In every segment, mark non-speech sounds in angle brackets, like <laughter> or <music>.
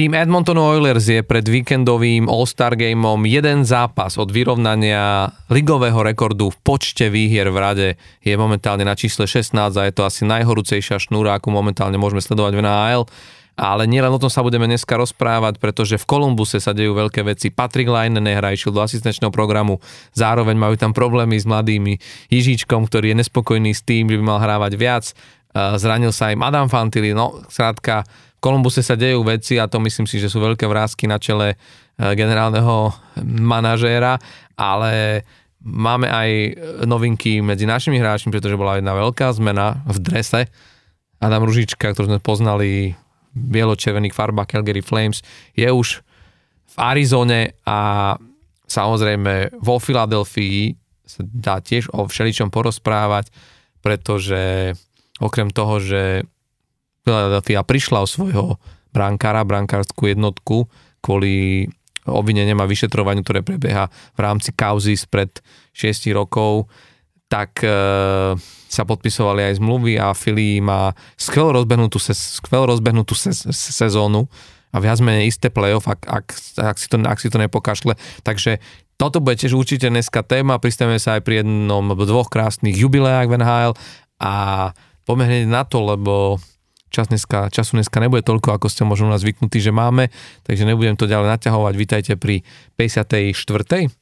Tým Edmonton Oilers je pred víkendovým All-Star Gameom jeden zápas od vyrovnania ligového rekordu v počte výhier v rade. Je momentálne na čísle 16 a je to asi najhorúcejšia šnúra, akú momentálne môžeme sledovať v NHL. Ale nielen o tom sa budeme dneska rozprávať, pretože v Kolumbuse sa dejú veľké veci. Patrick Line nehra, išiel do asistenčného programu, zároveň majú tam problémy s mladými Jižičkom, ktorý je nespokojný s tým, že by mal hrávať viac. Zranil sa im Adam Fantili, no skrátka Kolumbuse sa dejú veci a to myslím si, že sú veľké vrázky na čele e, generálneho manažéra, ale máme aj novinky medzi našimi hráčmi, pretože bola jedna veľká zmena v drese. Adam Ružička, ktorý sme poznali bielo-červených farbách Calgary Flames, je už v Arizone a samozrejme vo Filadelfii sa dá tiež o všeličom porozprávať, pretože okrem toho, že Philadelphia prišla o svojho brankára, brankárskú jednotku kvôli obvineniam a vyšetrovaniu, ktoré prebieha v rámci kauzy spred 6 rokov, tak e, sa podpisovali aj zmluvy a Philly má skvelo rozbehnutú, skvelo rozbehnutú se, sezónu a viac menej isté playoff, ak, ak, ak, si to, ak si to nepokašle. Takže toto bude tiež určite dneska téma, pristavíme sa aj pri jednom dvoch krásnych jubileách v NHL a poďme na to, lebo čas dneska, času dneska nebude toľko, ako ste možno nás zvyknutí, že máme, takže nebudem to ďalej naťahovať. Vítajte pri 54.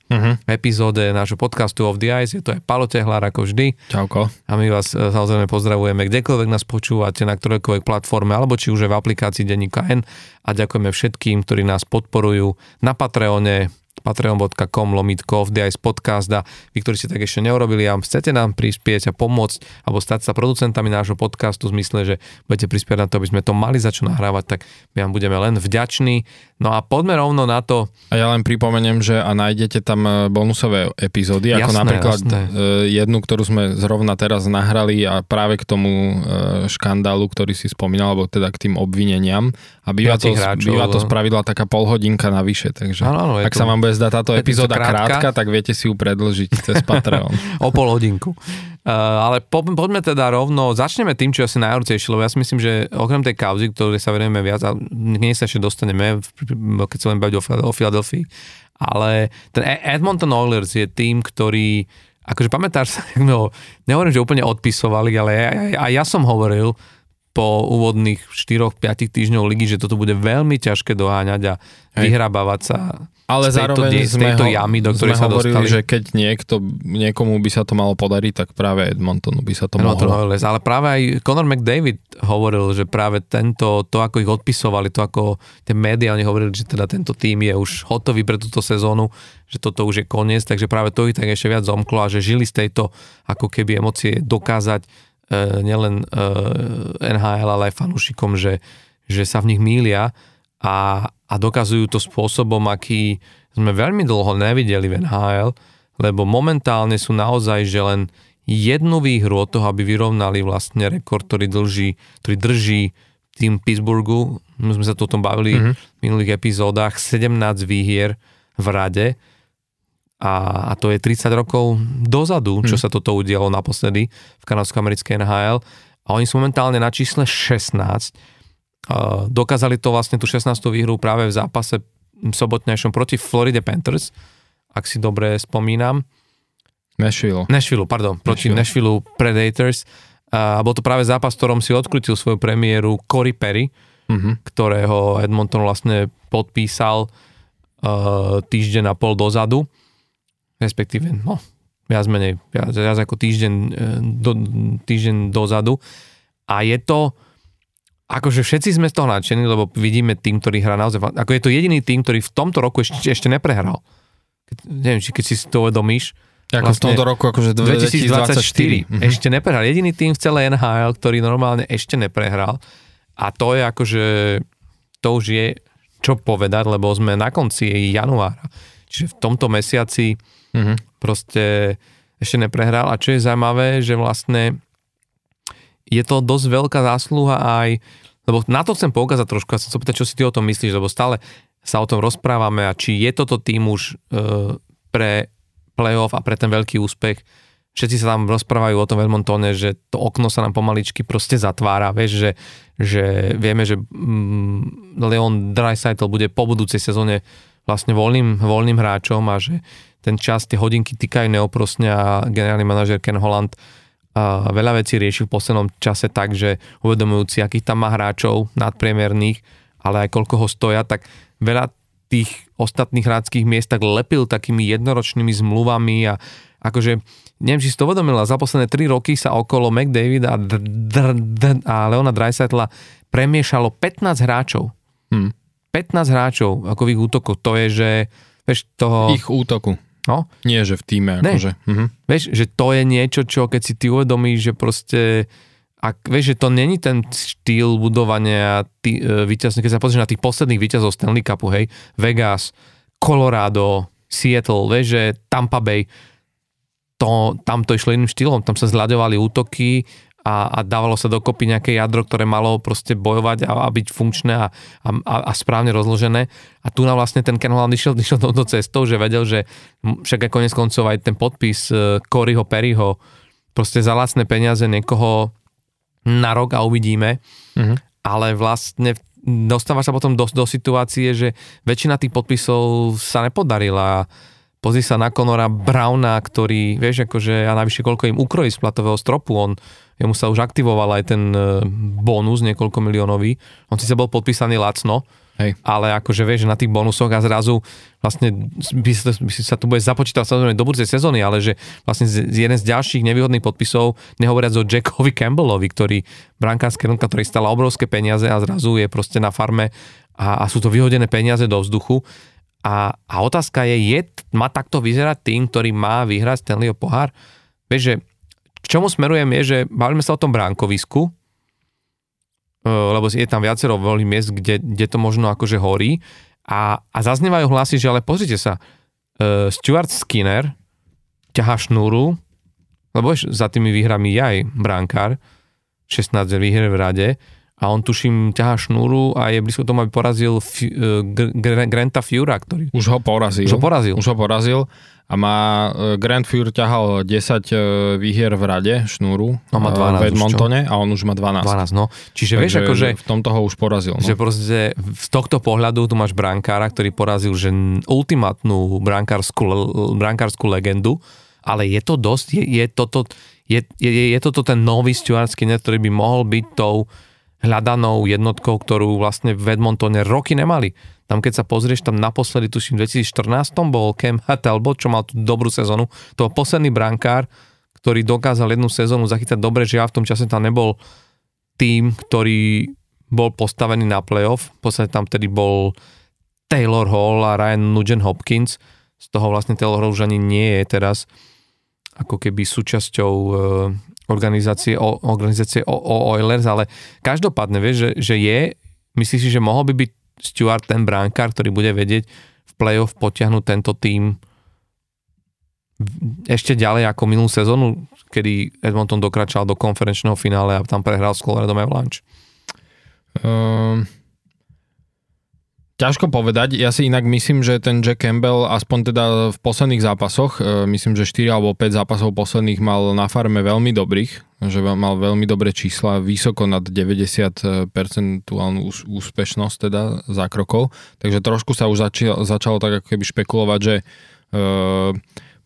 Uh-huh. epizóde nášho podcastu of the Ice. Je to aj Palo Tehlár, ako vždy. Čauko. A my vás e, samozrejme pozdravujeme, kdekoľvek nás počúvate, na ktorejkoľvek platforme, alebo či už je v aplikácii Denníka N. A ďakujeme všetkým, ktorí nás podporujú na Patreone, patreon.com lomitko ice podcast a vy, ktorí ste tak ešte neurobili a chcete nám prispieť a pomôcť alebo stať sa producentami nášho podcastu v zmysle, že budete prispieť na to, aby sme to mali za čo nahrávať, tak my vám budeme len vďační. No a poďme rovno na to. A ja len pripomeniem, že a nájdete tam e, bonusové epizódy, jasné, ako napríklad jasné. E, jednu, ktorú sme zrovna teraz nahrali a práve k tomu e, škandálu, ktorý si spomínal, alebo teda k tým obvineniam. A býva, to, hráčov, býva to spravidla taká polhodinka navyše, takže ano, ano, ak sa vám bude zdať táto epizóda krátka, krátka, tak viete si ju predlžiť cez <laughs> Patreon. o pol hodinku. Uh, ale po, poďme teda rovno, začneme tým, čo je asi najhorúcejšie, lebo ja si myslím, že okrem tej kauzy, ktorej sa venujeme viac, a nie sa ešte dostaneme, keď sa len baviť o, o Philadelphii, ale ten e- Edmonton Oilers je tým, ktorý, akože pamätáš sa, <laughs> no, nehovorím, že úplne odpisovali, ale aj, aj, aj ja som hovoril po úvodných 4-5 týždňov ligy, že toto bude veľmi ťažké doháňať a Hej. vyhrabávať sa ale z tejto, zároveň z tejto ho, jamy, do ktorej sa hovorili, dostali. že keď niekto, niekomu by sa to malo podariť, tak práve Edmontonu by sa to Edmonton mohlo. Oilers, ale práve aj Conor McDavid hovoril, že práve tento, to ako ich odpisovali, to ako tie médiá, oni hovorili, že teda tento tým je už hotový pre túto sezónu, že toto už je koniec, takže práve to ich tak ešte viac zomklo a že žili z tejto ako keby emócie dokázať nielen e, NHL, ale aj fanúšikom, že, že sa v nich mília a, a dokazujú to spôsobom, aký sme veľmi dlho nevideli v NHL, lebo momentálne sú naozaj, že len jednu výhru od toho, aby vyrovnali vlastne rekord, ktorý, dlží, ktorý drží tým Pittsburghu, my sme sa tu o tom bavili mm-hmm. v minulých epizódach, 17 výhier v rade a, a to je 30 rokov dozadu, čo mm. sa toto udialo naposledy v kanadsko-americkej NHL a oni sú momentálne na čísle 16 Dokázali to vlastne tú 16. výhru práve v zápase sobotnejšom proti Floride Panthers, ak si dobre spomínam. Nashville. Nashville, pardon, proti Nashville Predators. A bol to práve zápas, v ktorom si odkrutil svoju premiéru Corey Perry, uh-huh. ktorého Edmonton vlastne podpísal uh, týždeň a pol dozadu, respektíve, no, viac menej, viac, viac ako týždeň, e, do, týždeň dozadu. A je to, akože všetci sme z toho nadšení, lebo vidíme tým, ktorý hrá naozaj, ako je to jediný tým, ktorý v tomto roku ešte, ešte neprehral. Keď, neviem, či keď si to uvedomíš. Ako vlastne v tomto roku, akože 2024. 2024 mm-hmm. Ešte neprehral. Jediný tým v celej NHL, ktorý normálne ešte neprehral. A to je akože, to už je čo povedať, lebo sme na konci januára. Čiže v tomto mesiaci mm-hmm. proste ešte neprehral. A čo je zaujímavé, že vlastne je to dosť veľká zásluha aj, lebo na to chcem poukázať trošku, ja som sa pýtať, čo si ty o tom myslíš, lebo stále sa o tom rozprávame a či je toto tým už e, pre playoff a pre ten veľký úspech, všetci sa tam rozprávajú o tom Edmontone, že to okno sa nám pomaličky proste zatvára, vieš, že, že vieme, že mm, Leon Dreisaitl bude po budúcej sezóne vlastne voľným, voľným hráčom a že ten čas, tie hodinky týkajú neoprosne a generálny manažer Ken Holland a veľa vecí rieši v poslednom čase tak, že uvedomujúci, akých tam má hráčov nadpriemerných, ale aj koľko ho stoja, tak veľa tých ostatných hráckých miest tak lepil takými jednoročnými zmluvami a akože neviem, či si to uvedomila, za posledné 3 roky sa okolo McDavid a, a Leona Dreisaitla premiešalo 15 hráčov. Hmm. 15 hráčov ako v ich útoku. To je, že vieš, toho... Ich útoku. No? Nie, že v týme. Akože. Mhm. Vieš, že to je niečo, čo keď si ty uvedomíš, že proste ak vieš, že to není ten štýl budovania tý, e, víťazných, keď sa pozrieš na tých posledných víťazov Stanley Cupu, hej, Vegas, Colorado, Seattle, vieš, že Tampa Bay, to, tam to išlo iným štýlom, tam sa zľadovali útoky a, a dávalo sa dokopy nejaké jadro, ktoré malo proste bojovať a, a byť funkčné a, a, a správne rozložené. A tu na vlastne ten Ken Holland išiel, <laughs> išiel touto cestou, že vedel, že však aj konec koncov aj ten podpis uh, Coryho Perryho proste za lacné peniaze niekoho na rok a uvidíme. Uh-huh. Ale vlastne dostáva sa potom do, do situácie, že väčšina tých podpisov sa nepodarila pozri sa na Conora Browna, ktorý, vieš, akože a navyše koľko im ukrojí z platového stropu, on, jemu sa už aktivoval aj ten e, bonus niekoľko miliónový, on síce bol podpísaný lacno, Hej. ale akože vieš, na tých bonusoch a zrazu vlastne by sa, by sa tu bude započítať samozrejme do budúcej sezóny, ale že vlastne z, jeden z ďalších nevýhodných podpisov, nehovoriac o Jackovi Campbellovi, ktorý brankárske runka, ktorý stala obrovské peniaze a zrazu je proste na farme a, a sú to vyhodené peniaze do vzduchu a, a otázka je, je, má takto vyzerať tým, ktorý má vyhrať Stanleyho pohár? Vieš, že k čomu smerujem je, že bavíme sa o tom bránkovisku, e, lebo je tam viacero voľných miest, kde, kde to možno akože horí. A, a zaznievajú hlasy, že ale pozrite sa, uh, Stuart Skinner ťahá šnúru, lebo za tými výhrami je aj bránkár, 16 výher v rade, a on tuším ťahá šnúru a je blízko tomu, aby porazil F- uh, Granta Fura, ktorý... Už ho porazil. Už ho porazil. Už ho porazil a má uh, Grant Fuhr ťahal 10 uh, výhier v rade šnúru on má 12 v Edmontone a on už má 12. 12, no. Čiže Takže vieš, akože... V tomto ho už porazil. No. Že proste z tohto pohľadu tu máš brankára, ktorý porazil že ultimátnu brankárskú, brankárskú legendu, ale je to dosť, je, je toto je, je, je toto ten nový Stuart Skinner, ktorý by mohol byť tou hľadanou jednotkou, ktorú vlastne v Edmontone roky nemali. Tam keď sa pozrieš, tam naposledy, tuším, v 2014 bol Cam Talbot, čo mal tú dobrú sezónu. To bol posledný brankár, ktorý dokázal jednu sezónu zachytať dobre, že ja v tom čase tam nebol tým, ktorý bol postavený na playoff. V podstate tam tedy bol Taylor Hall a Ryan Nugent Hopkins. Z toho vlastne Taylor Hall už ani nie je teraz ako keby súčasťou organizácie, o, organizácie o, o Oilers, ale každopádne, vieš, že, že je, myslíš si, že mohol by byť Stuart ten bránkár, ktorý bude vedieť v playoff potiahnuť tento tým ešte ďalej ako minulú sezónu, kedy Edmonton dokračal do konferenčného finále a tam prehral s Colorado Avalanche? Um, Ťažko povedať, ja si inak myslím, že ten Jack Campbell aspoň teda v posledných zápasoch, e, myslím, že 4 alebo 5 zápasov posledných mal na farme veľmi dobrých, že mal veľmi dobré čísla, vysoko nad 90 percentuálnu úspešnosť teda zákrokov, takže trošku sa už začalo, začalo tak ako keby špekulovať, že e,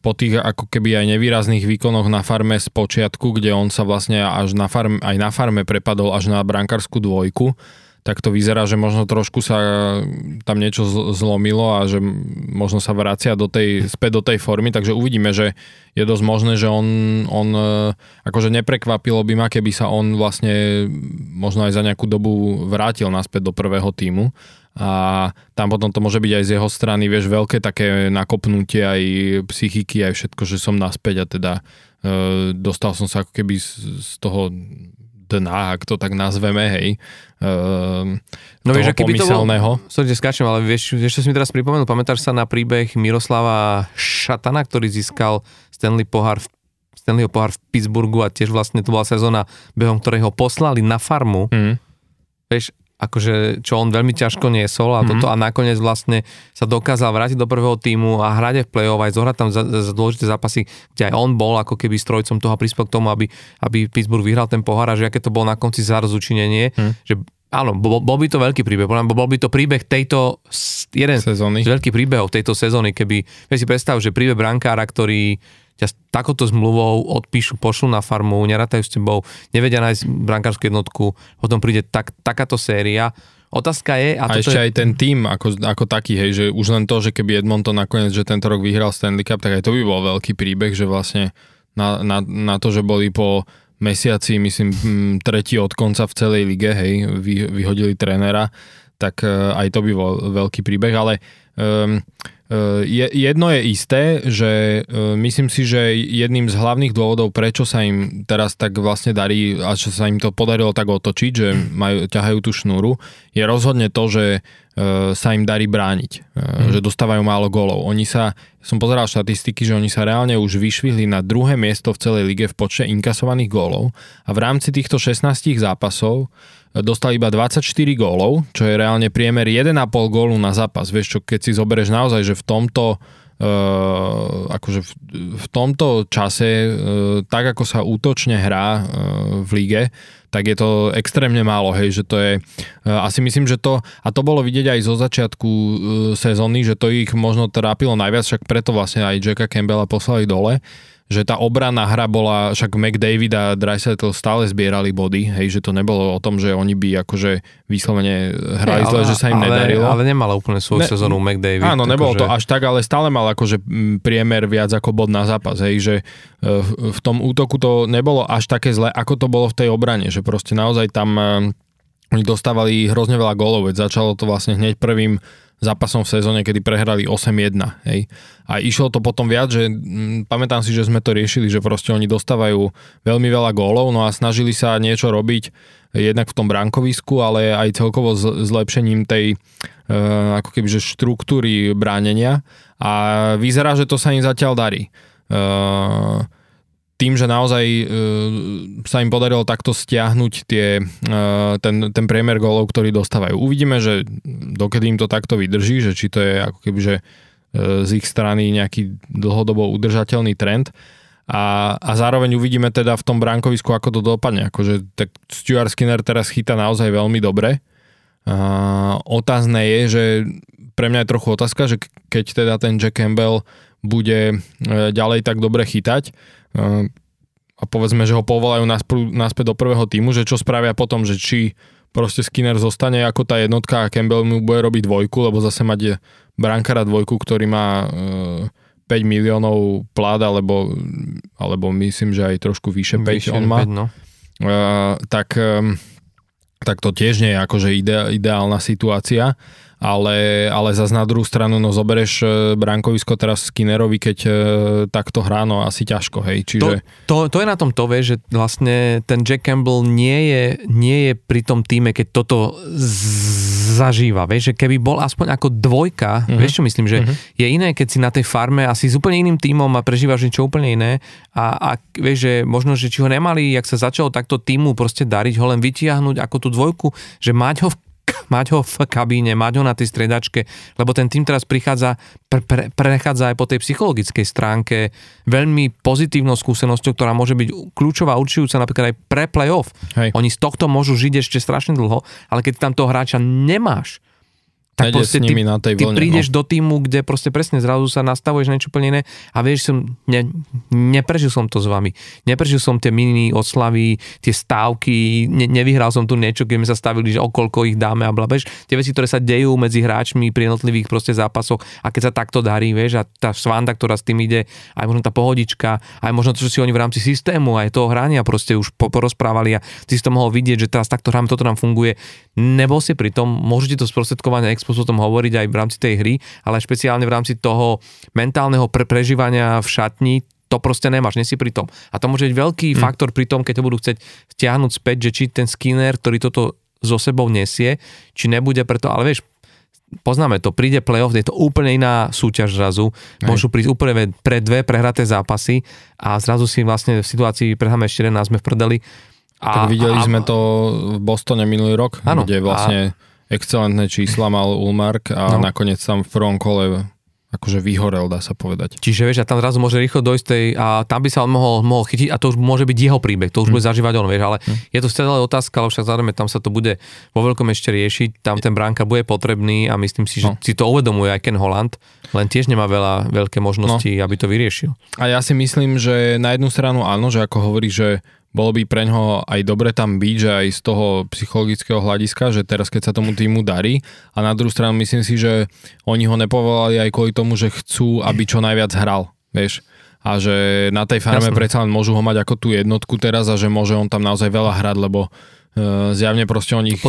po tých ako keby aj nevýrazných výkonoch na farme z počiatku, kde on sa vlastne až na farme, aj na farme prepadol až na brankárskú dvojku, tak to vyzerá, že možno trošku sa tam niečo zlomilo a že možno sa vracia do tej, späť do tej formy, takže uvidíme, že je dosť možné, že on, on e, akože neprekvapilo by ma, keby sa on vlastne možno aj za nejakú dobu vrátil naspäť do prvého týmu. A tam potom to môže byť aj z jeho strany, vieš, veľké také nakopnutie aj psychiky, aj všetko, že som naspäť a teda e, dostal som sa ako keby z, z toho dna, ak to tak nazveme, hej, uh, no vieš, keby to bol, sorry, skáčem, ale vieš, vieš, čo si mi teraz pripomenul, pamätáš sa na príbeh Miroslava Šatana, ktorý získal Stanley pohár v Stanleyho pohár v Pittsburghu a tiež vlastne to bola sezóna, behom ktorej ho poslali na farmu. Mm. Vieš, akože, čo on veľmi ťažko niesol a mm-hmm. toto a nakoniec vlastne sa dokázal vrátiť do prvého týmu a hrať v play-off, aj zohrať tam za, za dôležité zápasy, kde aj on bol ako keby strojcom toho a prispel k tomu, aby, aby Pittsburgh vyhral ten pohár a že aké to bolo na konci zarozučinenie, mm. že Áno, bol, bol by to veľký príbeh, bol by to príbeh tejto, jeden sezóny. z veľkých príbehov tejto sezóny, keby, vieš si predstav, že príbeh brankára, ktorý ťa s takouto zmluvou odpíšu, pošlu na farmu, nerátajú s tebou, nevedia nájsť brankárskú jednotku, potom príde tak, takáto séria. Otázka je... A, a ešte je... aj ten tým ako, ako taký, hej, že už len to, že keby Edmonton nakoniec, že tento rok vyhral Stanley Cup, tak aj to by bol veľký príbeh, že vlastne na, na, na to, že boli po mesiaci, myslím, tretí od konca v celej lige, hej, vy, vyhodili trénera, tak uh, aj to by bol veľký príbeh, ale um, je, jedno je isté, že myslím si, že jedným z hlavných dôvodov, prečo sa im teraz tak vlastne darí a čo sa im to podarilo tak otočiť, že majú, ťahajú tú šnúru, je rozhodne to, že sa im darí brániť, hmm. že dostávajú málo golov. Oni sa, som pozeral štatistiky, že oni sa reálne už vyšvihli na druhé miesto v celej lige v počte inkasovaných gólov a v rámci týchto 16 zápasov dostal iba 24 gólov, čo je reálne priemer 1,5 gólu na zápas. Vieš čo, keď si zoberieš naozaj, že v tomto Uh, akože v, v tomto čase, uh, tak ako sa útočne hrá uh, v lige, tak je to extrémne málo, hej, že to je, asi myslím, že to, a to bolo vidieť aj zo začiatku sezóny, že to ich možno trápilo najviac, však preto vlastne aj Jacka Campbella poslali dole, že tá obranná hra bola, však McDavid a Dreisaitl stále zbierali body, hej, že to nebolo o tom, že oni by akože vyslovene hrali zle, že sa im ale, nedarilo. Ale nemala úplne svoju ne, sezónu McDavid. Áno, nebolo akože... to až tak, ale stále mal akože priemer viac ako bod na zápas, hej, že e, v tom útoku to nebolo až také zle, ako to bolo v tej obrane, že proste naozaj tam e, oni dostávali hrozne veľa gólov, veď začalo to vlastne hneď prvým zápasom v sezóne, kedy prehrali 8-1. Hej. A išlo to potom viac, že m, mm, pamätám si, že sme to riešili, že proste oni dostávajú veľmi veľa gólov, no a snažili sa niečo robiť jednak v tom brankovisku, ale aj celkovo zlepšením tej e, ako keby, štruktúry bránenia a vyzerá, že to sa im zatiaľ darí. E, tým, že naozaj e, sa im podarilo takto stiahnuť tie, e, ten, ten priemer gólov, ktorý dostávajú. Uvidíme, že dokedy im to takto vydrží, že či to je ako keby, že e, z ich strany nejaký dlhodobo udržateľný trend. A, a zároveň uvidíme teda v tom bránkovisku, ako to dopadne. Akože tak Stuart Skinner teraz chytá naozaj veľmi dobre. A otázne je, že pre mňa je trochu otázka, že keď teda ten Jack Campbell bude ďalej tak dobre chytať, a povedzme, že ho povolajú naspäť do prvého týmu, že čo spravia potom, že či proste Skinner zostane ako tá jednotka a Campbell mu bude robiť dvojku, lebo zase mať brankára dvojku, ktorý má e, 5 miliónov plát, alebo, alebo myslím, že aj trošku vyše 5 vyše on má. 5, no. e, tak, e, tak to tiež nie je akože ide, ideálna situácia ale, ale zase na druhú stranu, no zobereš e, brankovisko teraz Skinnerovi, keď e, takto hrá, no asi ťažko, hej, čiže... To, to, to je na tom to, vie, že vlastne ten Jack Campbell nie je, nie je pri tom týme, keď toto zažíva, vieš, že keby bol aspoň ako dvojka, uh-huh. vieš čo myslím, že uh-huh. je iné, keď si na tej farme asi s úplne iným týmom a prežívaš niečo úplne iné a, a vieš, že možno, že či ho nemali, jak sa začalo takto týmu proste dariť, ho len vytiahnuť ako tú dvojku, že mať ho v mať ho v kabíne, mať ho na tej stredačke, lebo ten tým teraz prichádza, pre, pre, prechádza aj po tej psychologickej stránke veľmi pozitívnou skúsenosťou, ktorá môže byť kľúčová, určujúca napríklad aj pre playoff. Hej. Oni z tohto môžu žiť ešte strašne dlho, ale keď tam toho hráča nemáš, tak Nede proste ty, na tej ty vlne, prídeš no. do týmu, kde proste presne zrazu sa nastavuješ na niečo úplne iné a vieš, som, ne, neprežil som to s vami. Neprežil som tie mini oslavy, tie stávky, ne, nevyhral som tu niečo, keď sme sa stavili, že okolko ich dáme a blabeš. Tie veci, ktoré sa dejú medzi hráčmi pri jednotlivých proste zápasoch a keď sa takto darí, vieš, a tá svanda, ktorá s tým ide, aj možno tá pohodička, aj možno to, čo si oni v rámci systému, aj toho hrania proste už porozprávali a ty si to mohol vidieť, že teraz takto hráme, toto nám funguje. Nebol si pri tom, môžete to sprostredkovať spôsob o tom hovoriť aj v rámci tej hry, ale špeciálne v rámci toho mentálneho pre- prežívania v šatni, to proste nemáš, nie si pri tom. A to môže byť veľký hmm. faktor pri tom, keď to budú chcieť vtiahnuť späť, že či ten skinner, ktorý toto so sebou nesie, či nebude preto, ale vieš, poznáme to, príde playoff, je to úplne iná súťaž zrazu, Aj. môžu prísť úplne pre dve prehraté zápasy a zrazu si vlastne v situácii prehráme ešte 11, sme v prdeli A, tak videli a, sme to v Bostone minulý rok, áno, kde vlastne a, excelentné čísla mal Ulmark a no. nakoniec tam v prvom kole akože vyhorel, dá sa povedať. Čiže vieš, a tam zrazu môže rýchlo dojsť tej, a tam by sa on mohol, mohol chytiť a to už môže byť jeho príbeh, to už hmm. bude zažívať on, vieš, ale hmm. je to stále otázka, ale však zároveň tam sa to bude vo veľkom ešte riešiť, tam ten bránka bude potrebný a myslím si, že no. si to uvedomuje aj Ken Holland, len tiež nemá veľa veľké možnosti, no. aby to vyriešil. A ja si myslím, že na jednu stranu áno, že ako hovorí, že bolo by pre ňoho aj dobre tam byť, že aj z toho psychologického hľadiska, že teraz keď sa tomu týmu darí a na druhú stranu myslím si, že oni ho nepovolali aj kvôli tomu, že chcú, aby čo najviac hral, vieš a že na tej farme Jasne. predsa len môžu ho mať ako tú jednotku teraz a že môže on tam naozaj veľa hrať, lebo zjavne proste oni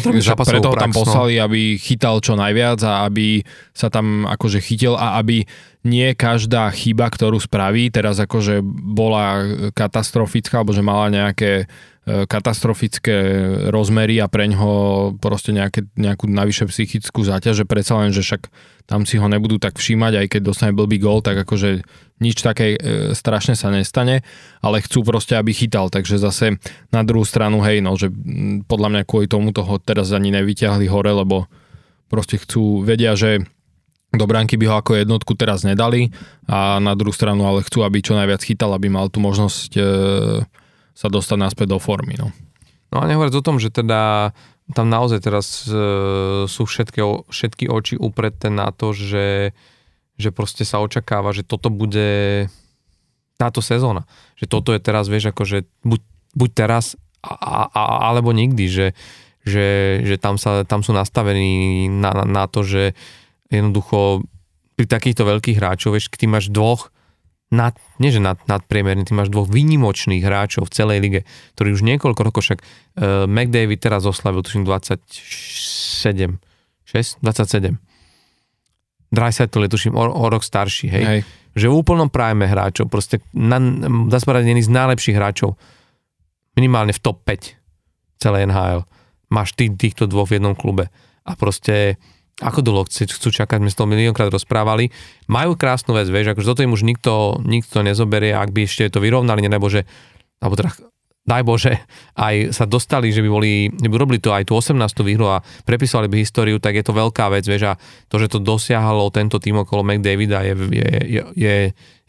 preto ho tam no. poslali, no. aby chytal čo najviac a aby sa tam akože chytil a aby nie každá chyba, ktorú spraví, teraz akože bola katastrofická, alebo že mala nejaké katastrofické rozmery a preň ho proste nejaké, nejakú navyše psychickú záťaž, že predsa len, že však tam si ho nebudú tak všímať, aj keď dostane blbý gól, tak akože nič také e, strašne sa nestane, ale chcú proste, aby chytal, takže zase na druhú stranu, hej, no, že podľa mňa kvôli tomu toho teraz ani nevyťahli hore, lebo proste chcú, vedia, že do bránky by ho ako jednotku teraz nedali a na druhú stranu ale chcú, aby čo najviac chytal, aby mal tú možnosť e, sa dostať naspäť do formy. No, no a nehovoriac o tom, že teda tam naozaj teraz e, sú všetky, všetky oči upreté na to, že, že proste sa očakáva, že toto bude táto sezóna. Že toto je teraz, vieš, akože buď, buď teraz a, a, alebo nikdy, že, že, že tam, sa, tam sú nastavení na, na, na to, že jednoducho pri takýchto veľkých hráčov, vieš, ty máš dvoch nad, nie že nad, nadpriemerný, ty máš dvoch výnimočných hráčov v celej lige, ktorí už niekoľko rokov, však uh, McDavid teraz oslavil, tuším 27, 6, 27. Dreisaitl je tuším o, o rok starší, hej. hej. Že v úplnom prime hráčov, proste na, dá sa povedať, z najlepších hráčov, minimálne v top 5 celé NHL. Máš ty, týchto dvoch v jednom klube. A proste ako dlho chcú čakať, sme toho miliónkrát rozprávali. Majú krásnu vec, vieš, akože toto im už nikto, nikto nezoberie, ak by ešte to vyrovnali, nebo že, alebo teda daj Bože, aj sa dostali, že by boli, by robili to aj tú 18. výhru a prepísali by históriu, tak je to veľká vec, vieš, a to, že to dosiahlo tento tým okolo McDavida je, je, je,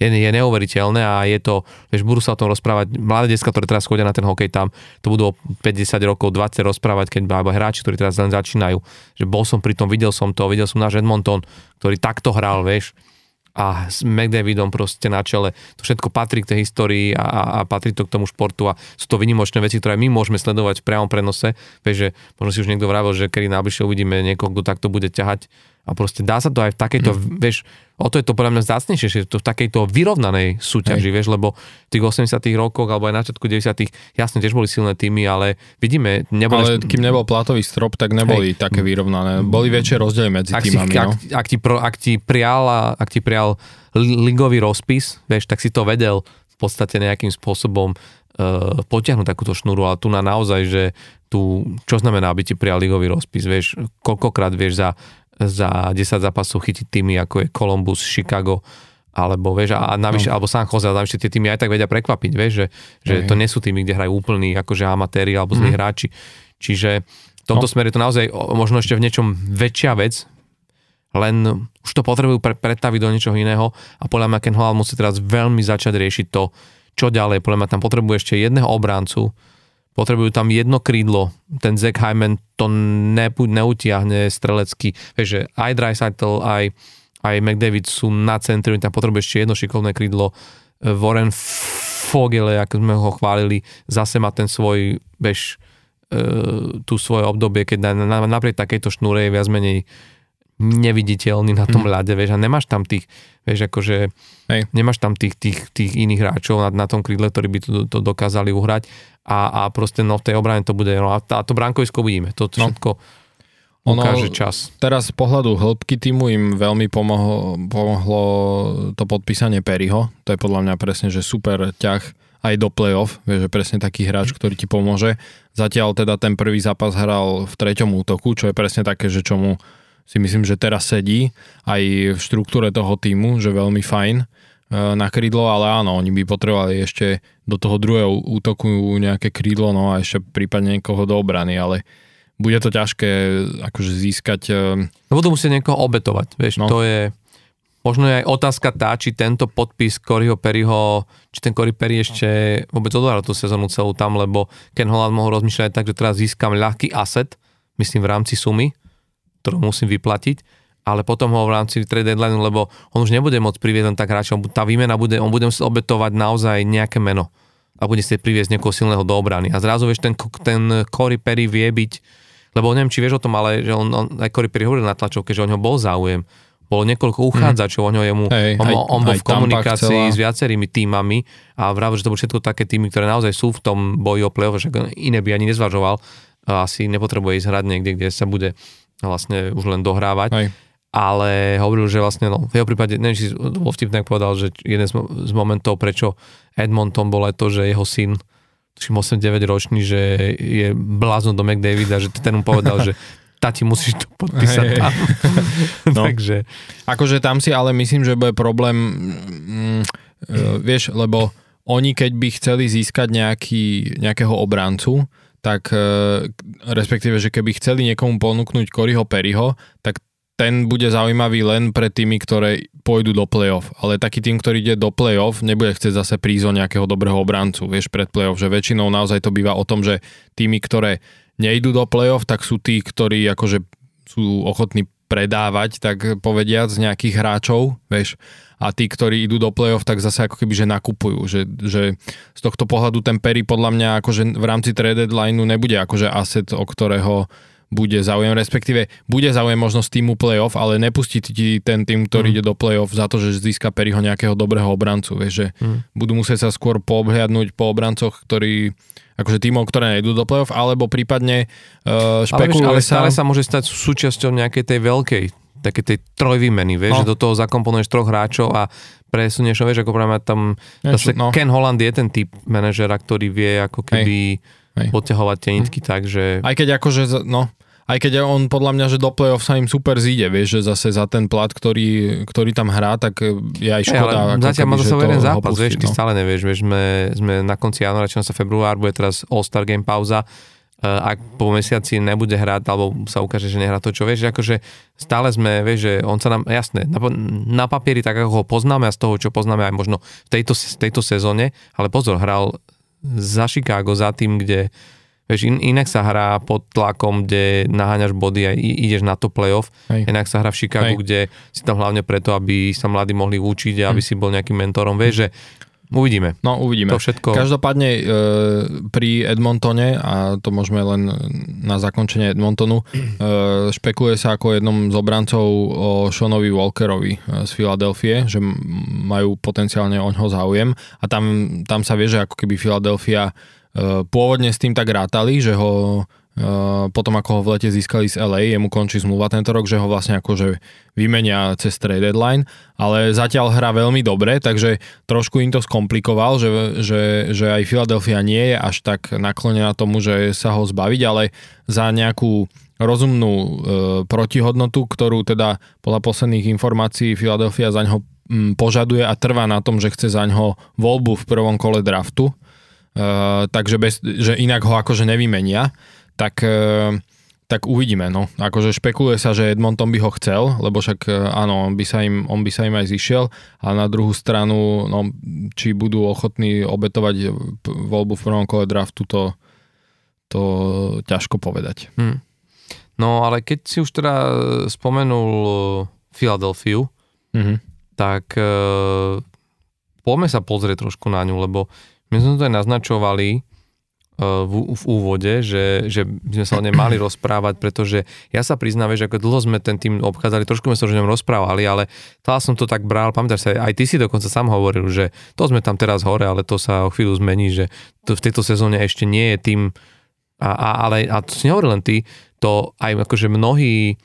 je, je neuveriteľné a je to, vieš, budú sa o tom rozprávať, mladé detská, ktoré teraz chodia na ten hokej tam, to budú 50 rokov, 20 rozprávať, keď alebo hráči, ktorí teraz len začínajú, že bol som pri tom, videl som to, videl som náš Edmonton, ktorý takto hral, vieš, a s McDavidom proste na čele. To všetko patrí k tej histórii a, a patrí to k tomu športu a sú to vynimočné veci, ktoré my môžeme sledovať v priamom prenose. Vieš, že možno si už niekto vravil, že kedy najbližšie uvidíme niekoho, kto takto bude ťahať a proste dá sa to aj v takejto, mm. vieš, o to je to podľa mňa zácnejšie, že to v takejto vyrovnanej súťaži, Hej. vieš, lebo v tých 80 rokoch alebo aj na začiatku 90 jasne tiež boli silné týmy, ale vidíme, neboli... Ale kým nebol platový strop, tak neboli Hej. také vyrovnané. Boli väčšie rozdiely medzi ak týmami. Si, no? ak, ak, ti pro, ak, ti prial, ak ti prial ligový rozpis, vieš, tak si to vedel v podstate nejakým spôsobom uh, potiahnuť takúto šnúru, ale tu na naozaj, že tu, čo znamená, aby ti prijal ligový rozpis, vieš, koľkokrát vieš za za 10 zápasov chytiť týmy ako je Columbus, Chicago, alebo vieš, a navyše, no. alebo San Jose, a navyše tie týmy aj tak vedia prekvapiť, vieš, že, že to nie sú týmy, kde hrajú úplní akože amatéri alebo zlí mm. hráči. Čiže v tomto no. smere je to naozaj možno ešte v niečom väčšia vec, len už to potrebujú pre, pretaviť do niečoho iného a podľa mňa Ken Hall musí teraz veľmi začať riešiť to, čo ďalej. Podľa mňa tam potrebuje ešte jedného obráncu, potrebujú tam jedno krídlo, ten Zach Hyman to ne, neutiahne strelecky, vieš, že aj Dreisaitl, aj, aj McDavid sú na centri, tam potrebuje ešte jedno šikovné krídlo, Warren Fogele, ako sme ho chválili, zase má ten svoj, vieš, e, tú svoje obdobie, keď na, na, napriek takejto šnúre je viac menej neviditeľný na tom mm. ľade, vieš, a nemáš tam tých, vieš, akože Hej. nemáš tam tých, tých, tých iných hráčov na, na tom krídle, ktorí by to, to dokázali uhrať a, a proste no v tej obrane to bude, no a, a to brankovisko uvidíme, to no. všetko ukáže čas. Teraz z pohľadu hĺbky týmu im veľmi pomohlo, pomohlo to podpísanie Perryho, to je podľa mňa presne, že super ťah aj do play-off, vieš, že presne taký hráč, mhm. ktorý ti pomôže. Zatiaľ teda ten prvý zápas hral v treťom útoku, čo je presne také, že čomu si myslím, že teraz sedí aj v štruktúre toho týmu, že veľmi fajn, na krídlo, ale áno, oni by potrebovali ešte do toho druhého útoku nejaké krídlo, no a ešte prípadne niekoho do obrany, ale bude to ťažké akože získať... No budú musieť niekoho obetovať, vieš, no. to je... Možno je aj otázka tá, či tento podpis Coryho Perryho, či ten Cory Perry ešte vôbec odohral tú sezónu celú tam, lebo Ken Holland mohol rozmýšľať tak, že teraz získam ľahký asset, myslím v rámci sumy, ktorú musím vyplatiť, ale potom ho v rámci trade deadline, lebo on už nebude môcť priviesť len tak hráčov, tá výmena bude, on bude musieť obetovať naozaj nejaké meno a bude si priviesť niekoho silného do obrany. A zrazu vieš, ten, ten Cory Perry vie byť, lebo neviem, či vieš o tom, ale že on, on aj Cory Perry hovoril na tlačovke, že o ňo bol záujem bolo niekoľko uchádzačov, mm. o ňo jemu, hey, on, aj, on bol v komunikácii s viacerými týmami a vravil, že to boli všetko také týmy, ktoré naozaj sú v tom boji o play-off, že iné by ani nezvažoval, asi nepotrebuje ísť hrať niekde, kde sa bude vlastne už len dohrávať. Hej. Ale hovoril, že vlastne, no, v jeho prípade, neviem, či vo vtipne povedal, že jeden z momentov, prečo Edmonton bol aj to, že jeho syn, tuším 8-9 ročný, že je blázon do McDavida, že ten mu povedal, že tati musíš to podpísať hey, tam. <laughs> no. Takže. Akože tam si ale myslím, že bude problém, mm, uh, vieš, lebo oni keď by chceli získať nejaký, nejakého obrancu, tak uh, respektíve, že keby chceli niekomu ponúknuť Koryho Perryho, tak ten bude zaujímavý len pre tými, ktoré pôjdu do play-off. Ale taký tým, ktorý ide do play-off, nebude chcieť zase prísť nejakého dobrého obrancu, vieš, pred play-off, že väčšinou naozaj to býva o tom, že tými, ktoré nejdú do play-off, tak sú tí, ktorí akože sú ochotní predávať, tak povediať, z nejakých hráčov, vieš, a tí, ktorí idú do play-off, tak zase ako keby, že nakupujú, že, že z tohto pohľadu ten Perry podľa mňa akože v rámci trade deadline nebude akože asset, o ktorého bude záujem, respektíve bude záujem možno z týmu playoff, ale nepustí ti ten tým, ktorý mm. ide do playoff za to, že získa Perryho nejakého dobrého obrancu, vieš, že mm. budú musieť sa skôr poobhliadnúť po obrancoch, ktorí akože tímov, ktoré nejdú do play-off, alebo prípadne uh, špekuluje ale, vieš, ale stále sa môže stať súčasťou nejakej tej veľkej také tej trojvýmeny, vieš, no. že do toho zakomponuješ troch hráčov a presunieš, vieš, ako práve tam zase no. Ken Holland je ten typ manažera, ktorý vie ako keby Hej. odťahovať tie nitky hm. tak, že... Aj keď akože, no, aj keď on podľa mňa, že do play-off sa im super zíde, vieš, že zase za ten plat, ktorý, ktorý tam hrá, tak je aj škoda. Hey, ale zatiaľ má za jeden zápas, pustí, vieš, ty no. stále nevieš, vieš, sme, sme na konci januára, čo sa február, bude teraz All-Star Game pauza, e, ak po mesiaci nebude hrať, alebo sa ukáže, že nehrá to, čo vieš, akože stále sme, vieš, že on sa nám, jasné, na, na papieri tak, ako ho poznáme a z toho, čo poznáme aj možno v tejto, tejto sezóne, ale pozor, hral za Chicago, za tým, kde Vieš, in, inak sa hrá pod tlakom, kde naháňaš body a ideš na to playoff. Hej. Inak sa hrá v Chicagu, Hej. kde si tam hlavne preto, aby sa mladí mohli učiť a aby hm. si bol nejakým mentorom. Vieš, že Uvidíme. No, uvidíme. To všetko... Každopádne e, pri Edmontone, a to môžeme len na zakončenie Edmontonu, e, špekuluje sa ako jednom z obrancov o Seanovi Walkerovi e, z Filadelfie, že majú potenciálne o ňoho záujem a tam, tam sa vie, že ako keby Filadelfia pôvodne s tým tak rátali, že ho eh, potom ako ho v lete získali z LA, jemu končí zmluva tento rok, že ho vlastne akože vymenia cez trade deadline, ale zatiaľ hrá veľmi dobre, takže trošku im to skomplikoval, že, že, že aj Philadelphia nie je až tak naklonená tomu, že sa ho zbaviť, ale za nejakú rozumnú e, protihodnotu, ktorú teda podľa posledných informácií Philadelphia za ňo mm, požaduje a trvá na tom, že chce za ňo voľbu v prvom kole draftu, Uh, takže bez, že inak ho akože nevymenia, tak, uh, tak uvidíme. No. Akože špekuluje sa, že Edmonton by ho chcel, lebo však uh, áno, on by, sa im, on by sa im aj zišiel, ale na druhú stranu, no, či budú ochotní obetovať voľbu v prvom kole draftu, to, to ťažko povedať. Hmm. No ale keď si už teda spomenul Filadelfiu, mm-hmm. tak uh, poďme sa pozrieť trošku na ňu, lebo my sme to aj naznačovali e, v, v úvode, že, že sme sa o nej mali rozprávať, pretože ja sa priznám, že ako dlho sme ten tým obchádzali, trošku sme sa o ňom rozprávali, ale tá som to tak bral, pamätáš sa, aj ty si dokonca sám hovoril, že to sme tam teraz hore, ale to sa o chvíľu zmení, že to v tejto sezóne ešte nie je tým, a, a, ale a to si nehovoril len ty, to aj akože mnohí,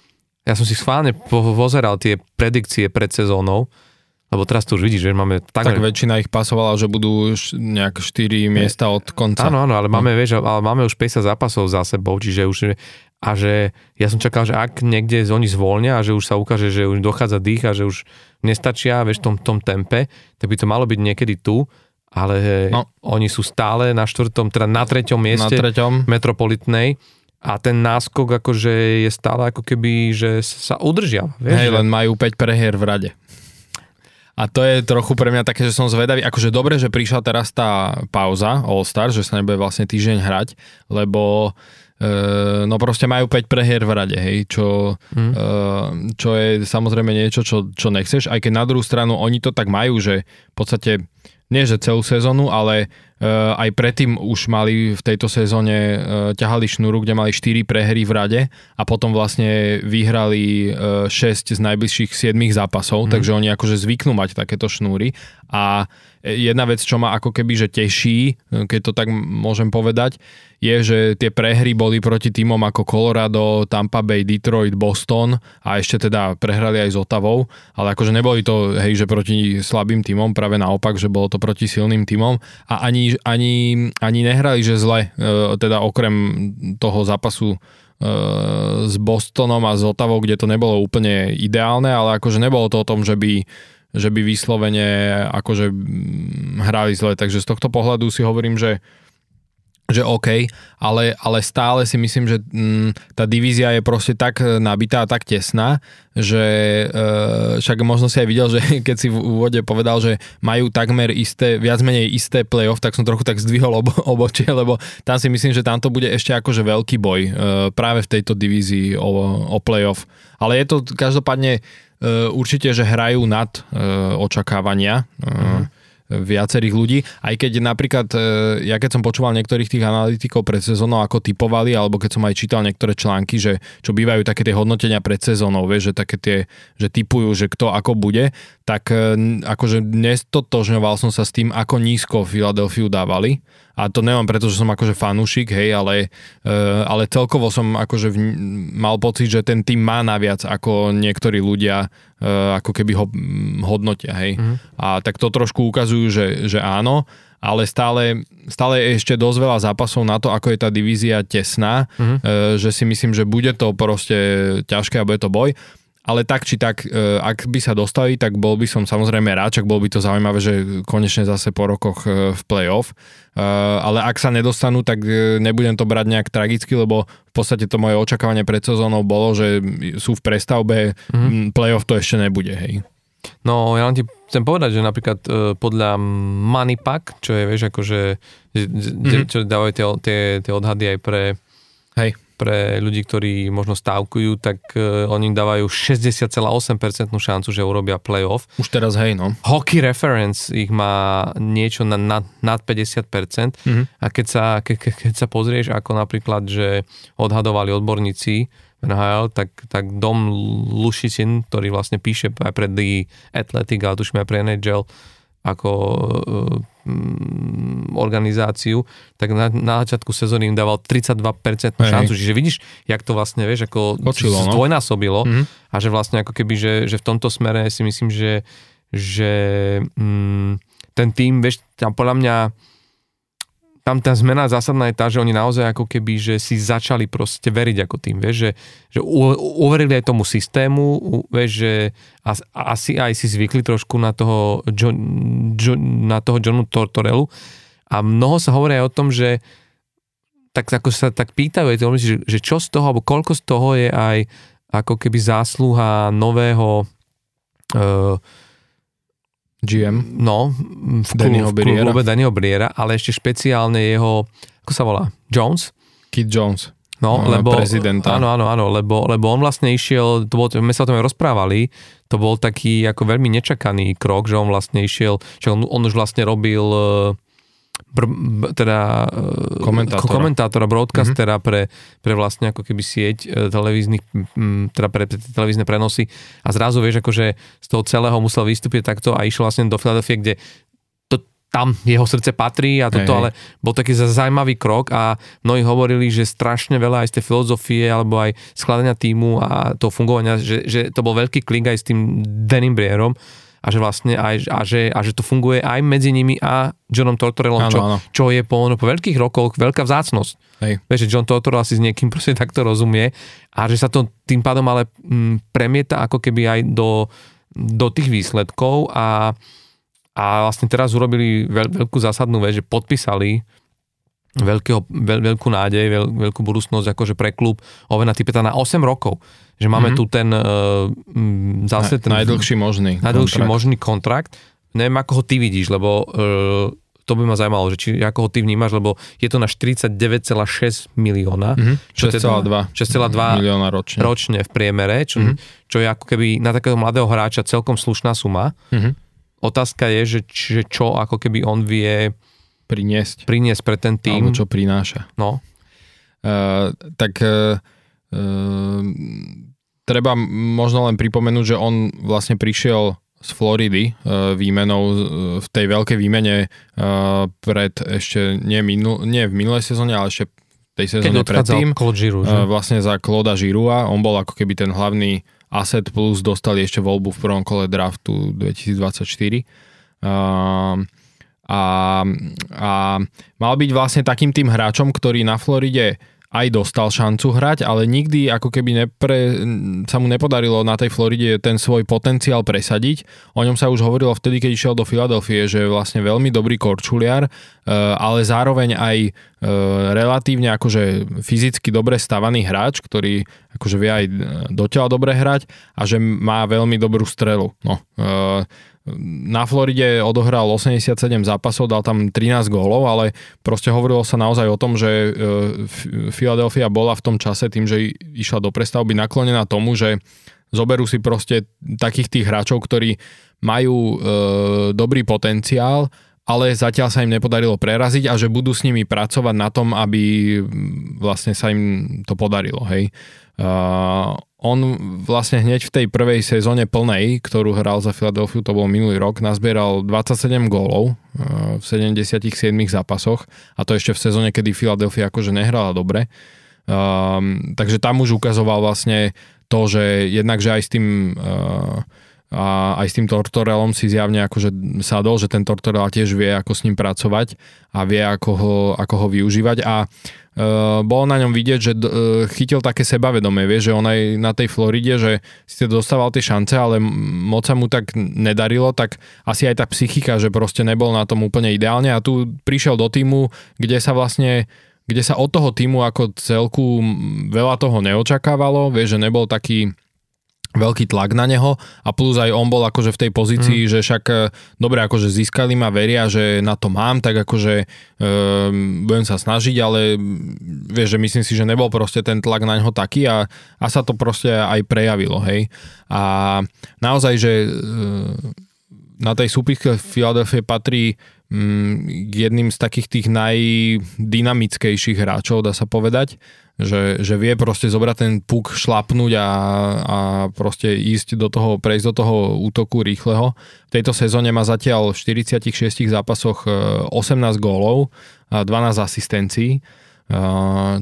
ja som si schválne pozeral tie predikcie pred sezónou, lebo teraz tu už vidíš, že máme... Tak, tak väčšina ich pasovala, že budú už nejak 4 miesta od konca. Áno, áno, ale máme, no. vieš, ale máme už 50 zápasov za sebou, čiže už a že ja som čakal, že ak niekde oni zvolnia a že už sa ukáže, že už dochádza dých a že už nestačia vieš, v tom, tom tempe, tak by to malo byť niekedy tu, ale no. oni sú stále na štvrtom, teda na treťom mieste na treťom. metropolitnej a ten náskok akože je stále ako keby, že sa udržia. Vieš, Hej, že... len majú 5 prehier v rade. A to je trochu pre mňa také, že som zvedavý. Akože dobre, že prišla teraz tá pauza All Star, že sa nebude vlastne týždeň hrať, lebo Uh, no proste majú 5 prehier v rade, hej, čo, mm. čo je samozrejme niečo, čo, čo nechceš, aj keď na druhú stranu oni to tak majú, že v podstate nie že celú sezónu, ale uh, aj predtým už mali v tejto sezóne uh, ťahali šnúru, kde mali 4 prehry v rade a potom vlastne vyhrali uh, 6 z najbližších 7 zápasov, mm. takže oni akože zvyknú mať takéto šnúry a jedna vec, čo ma ako keby že teší, keď to tak môžem povedať, je, že tie prehry boli proti týmom ako Colorado, Tampa Bay, Detroit, Boston a ešte teda prehrali aj s Otavou, ale akože neboli to, hej, že proti slabým týmom, práve naopak, že bolo to proti silným týmom a ani, ani, ani nehrali, že zle, e, teda okrem toho zápasu e, s Bostonom a s Otavou, kde to nebolo úplne ideálne, ale akože nebolo to o tom, že by že by vyslovene akože hrali zle, takže z tohto pohľadu si hovorím, že že OK, ale, ale stále si myslím, že mm, tá divízia je proste tak nabitá a tak tesná, že e, však možno si aj videl, že <laughs> keď si v úvode povedal, že majú takmer isté, viac menej isté playoff, tak som trochu tak zdvihol obo, <laughs> obočie, lebo tam si myslím, že tam to bude ešte akože veľký boj e, práve v tejto divízii o, o playoff. Ale je to každopádne e, určite, že hrajú nad e, očakávania. E, mm viacerých ľudí, aj keď napríklad, ja keď som počúval niektorých tých analytikov pred sezónou, ako typovali, alebo keď som aj čítal niektoré články, že čo bývajú také tie hodnotenia pred sezónou, vieš, že také tie, že typujú, že kto ako bude, tak akože nestotožňoval som sa s tým, ako nízko Filadelfiu dávali a to nemám preto, že som akože fanúšik, hej, ale, uh, ale celkovo som akože v, mal pocit, že ten tým má naviac ako niektorí ľudia uh, ako keby ho hodnotia, hej. Mm-hmm. A tak to trošku ukazujú, že, že áno, ale stále, stále je ešte dosť veľa zápasov na to, ako je tá divízia tesná, mm-hmm. uh, že si myslím, že bude to proste ťažké a bude to boj ale tak či tak, e, ak by sa dostali, tak bol by som samozrejme rád, čak bol by to zaujímavé, že konečne zase po rokoch e, v play-off. E, ale ak sa nedostanú, tak nebudem to brať nejak tragicky, lebo v podstate to moje očakávanie pred sezónou bolo, že sú v prestavbe, mm-hmm. play-off to ešte nebude, hej. No, ja len ti chcem povedať, že napríklad podľa Moneypack, čo je, vieš, akože, mm-hmm. čo dávajú tie, tie, tie odhady aj pre, Hej pre ľudí, ktorí možno stávkujú, tak uh, oni dávajú 60,8% šancu, že urobia playoff. Už teraz hej, no. Hockey Reference ich má niečo na, na, nad 50% mm-hmm. a keď sa, ke, ke, keď sa pozrieš, ako napríklad, že odhadovali odborníci NHL, tak, tak Dom Lušicin, ktorý vlastne píše aj pre The Athletic, ale tuším aj pre NHL, ako um, organizáciu, tak na, na začiatku sezóny im dával 32% šancu. Čiže vidíš, jak to vlastne, vieš, ako Počilo, no? zdvojnásobilo mm-hmm. a že vlastne ako keby, že, že v tomto smere si myslím, že, že um, ten tým, vieš, tam podľa mňa tam tá zmena zásadná je tá, že oni naozaj ako keby, že si začali proste veriť ako tým, vieš, že, že uverili aj tomu systému, vieš, že asi aj si zvykli trošku na toho, John, John, na toho Johnu Tortorelu. A mnoho sa hovorí aj o tom, že tak ako sa tak pýtajú, že, že čo z toho, alebo koľko z toho je aj ako keby zásluha nového uh, GM. No, v, Dannyho v klube Dannyho Briera, ale ešte špeciálne jeho, ako sa volá, Jones? Kid Jones. No, no lebo, prezidenta. Áno, áno, áno, lebo, lebo on vlastne išiel, to bol, my sa o tom aj rozprávali, to bol taký ako veľmi nečakaný krok, že on vlastne išiel, že on, on už vlastne robil br, teda e, komentátora, komentátora broadcastera mm-hmm. pre, pre vlastne ako keby sieť e, televíznych, teda pre, pre televízne prenosy a zrazu vieš, akože z toho celého musel vystúpiť takto a išiel vlastne do Filadelfie, kde tam jeho srdce patrí a toto, hey. ale bol taký zaujímavý krok a mnohí hovorili, že strašne veľa aj z tej filozofie alebo aj skladania týmu a toho fungovania, že, že to bol veľký klik aj s tým Denim Brierom a že vlastne aj, a že, a že to funguje aj medzi nimi a Johnom Tortorellom, čo, čo je po, no, po veľkých rokoch veľká vzácnosť. Hej. Vieš, že John Tortorella si s niekým <laughs> proste takto rozumie a že sa to tým pádom ale m, mm, premieta ako keby aj do, do tých výsledkov a, a vlastne teraz urobili veľ, veľkú zásadnú vec, že podpísali veľkého, veľ, veľkú nádej, veľ, veľkú budúcnosť akože pre klub Ovena Tipeta na 8 rokov. Že máme mm-hmm. tu ten uh, zase ten... Najdlhší možný Najdlhší kontrakt. možný kontrakt. Neviem, ako ho ty vidíš, lebo uh, to by ma zaujímalo, že či ako ho ty vnímaš, lebo je to na 49,6 milióna. Mm-hmm. 6,2 6,2 milióna ročne. ročne v priemere, čo, mm-hmm. čo je ako keby na takého mladého hráča celkom slušná suma. Mm-hmm. Otázka je, že, že čo ako keby on vie priniesť. Priniesť pre ten tým. Alebo čo prináša. No. Uh, tak uh, uh, treba možno len pripomenúť, že on vlastne prišiel z Floridy uh, výmenou v tej veľkej výmene uh, pred ešte nie, minul, nie v minulej sezóne, ale ešte tej sezóne predtým. Giroux, uh, vlastne za Kloda Žirua. On bol ako keby ten hlavný asset plus dostali ešte voľbu v prvom kole draftu 2024. Uh, a, a mal byť vlastne takým tým hráčom, ktorý na Floride aj dostal šancu hrať, ale nikdy ako keby nepre, sa mu nepodarilo na tej Floride ten svoj potenciál presadiť. O ňom sa už hovorilo vtedy, keď išiel do Filadelfie, že je vlastne veľmi dobrý korčuliar, e, ale zároveň aj e, relatívne akože fyzicky dobre stavaný hráč, ktorý akože vie aj dotiaľ dobre hrať a že má veľmi dobrú strelu. No, e, na Floride odohral 87 zápasov, dal tam 13 gólov, ale proste hovorilo sa naozaj o tom, že e, Philadelphia bola v tom čase tým, že išla do prestavby naklonená tomu, že zoberú si proste takých tých hráčov, ktorí majú e, dobrý potenciál, ale zatiaľ sa im nepodarilo preraziť a že budú s nimi pracovať na tom, aby vlastne sa im to podarilo. Hej. Uh, on vlastne hneď v tej prvej sezóne plnej, ktorú hral za Filadelfiu, to bol minulý rok, nazbieral 27 gólov uh, v 77 zápasoch a to ešte v sezóne, kedy Filadelfia akože nehrala dobre. Um, takže tam už ukazoval vlastne to, že jednak, že aj s tým uh, a aj s tým Tortorelom si zjavne akože sadol, že ten Tortorel tiež vie, ako s ním pracovať a vie, ako ho, ako ho využívať a Uh, bolo na ňom vidieť, že uh, chytil také sebavedomie, vie, že on aj na tej Floride, že si dostával tie šance, ale moc sa mu tak nedarilo, tak asi aj tá psychika, že proste nebol na tom úplne ideálne. A tu prišiel do týmu, kde sa vlastne kde sa od toho týmu ako celku veľa toho neočakávalo, vie, že nebol taký veľký tlak na neho a plus aj on bol akože v tej pozícii, mm. že však e, dobre akože získali ma, veria, že na to mám, tak akože um, budem sa snažiť, ale vieš, že myslím si, že nebol proste ten tlak na neho taký a, a sa to proste aj prejavilo, hej. A naozaj, že uh, na tej súpiske Philadelphia patrí k jedným z takých tých najdynamickejších hráčov, dá sa povedať že, že vie proste zobrať ten puk, šlapnúť a, a proste ísť do toho, prejsť do toho útoku rýchleho. V tejto sezóne má zatiaľ v 46 zápasoch 18 e, gólov a 12 asistencií e,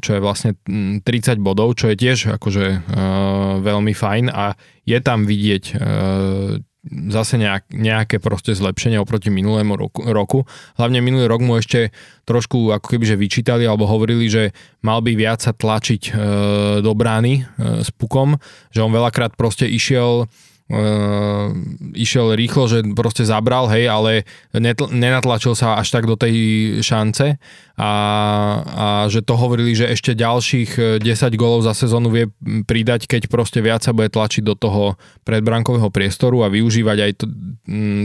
čo je vlastne 30 bodov, čo je tiež akože e, veľmi fajn a je tam vidieť zase nejak, nejaké proste zlepšenie oproti minulému roku, roku. Hlavne minulý rok mu ešte trošku ako keby vyčítali alebo hovorili, že mal by viac sa tlačiť e, do brány e, s pukom, že on veľakrát proste išiel uh, išiel rýchlo, že proste zabral, hej, ale netl- nenatlačil sa až tak do tej šance a, a že to hovorili, že ešte ďalších 10 golov za sezónu vie pridať, keď proste viac sa bude tlačiť do toho predbrankového priestoru a využívať aj t-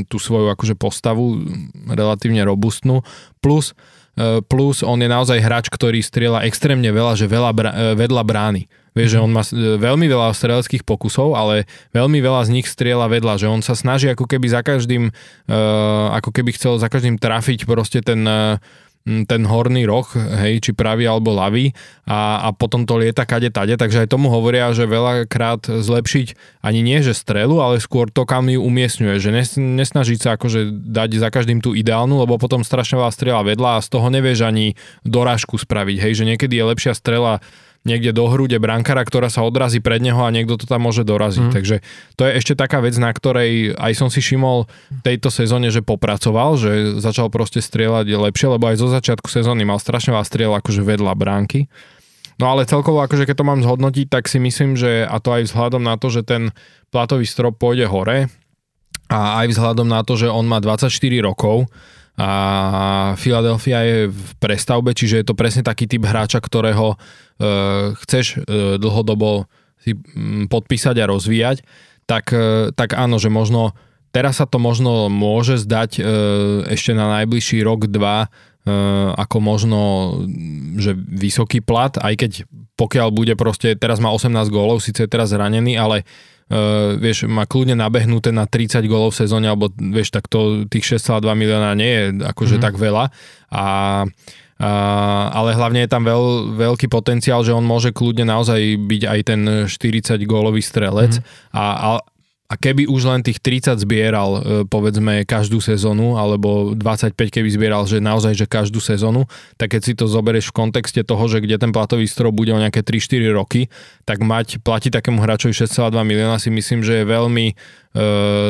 tú svoju akože postavu relatívne robustnú. Plus e, plus on je naozaj hráč, ktorý strieľa extrémne veľa, že veľa br- vedľa brány. Vieš, že on má veľmi veľa streleckých pokusov, ale veľmi veľa z nich strieľa vedľa, že on sa snaží ako keby za každým, uh, ako keby chcel za každým trafiť proste ten uh, ten horný roh, hej, či pravý alebo ľavý a, a potom to lieta kade tade, takže aj tomu hovoria, že veľakrát zlepšiť ani nie, že strelu, ale skôr to, kam ju umiestňuje, že nes, nesnažiť sa akože dať za každým tú ideálnu, lebo potom strašne veľa strela vedľa a z toho nevieš ani dorážku spraviť, hej, že niekedy je lepšia strela niekde do hrude brankára, ktorá sa odrazí pred neho a niekto to tam môže doraziť. Mm. Takže to je ešte taká vec, na ktorej aj som si všimol tejto sezóne, že popracoval, že začal proste strieľať lepšie, lebo aj zo začiatku sezóny mal strašne veľa striel akože vedľa bránky. No ale celkovo, akože keď to mám zhodnotiť, tak si myslím, že a to aj vzhľadom na to, že ten platový strop pôjde hore a aj vzhľadom na to, že on má 24 rokov, a Philadelphia je v prestavbe, čiže je to presne taký typ hráča, ktorého e, chceš e, dlhodobo si m, podpísať a rozvíjať, tak, e, tak áno, že možno teraz sa to možno môže zdať e, ešte na najbližší rok, dva, e, ako možno, že vysoký plat, aj keď pokiaľ bude proste, teraz má 18 gólov, síce je teraz zranený, ale uh, vieš, má kľudne nabehnuté na 30 gólov v sezóne, alebo vieš, tak to tých 6,2 milióna nie je akože mm. tak veľa. A Uh, ale hlavne je tam veľ, veľký potenciál, že on môže kľudne naozaj byť aj ten 40 gólový strelec mm. a, a, a keby už len tých 30 zbieral, e, povedzme, každú sezónu, alebo 25 keby zbieral, že naozaj, že každú sezónu, tak keď si to zoberieš v kontexte toho, že kde ten platový strop bude o nejaké 3-4 roky, tak mať, platiť takému hráčovi 6,2 milióna si myslím, že je veľmi e,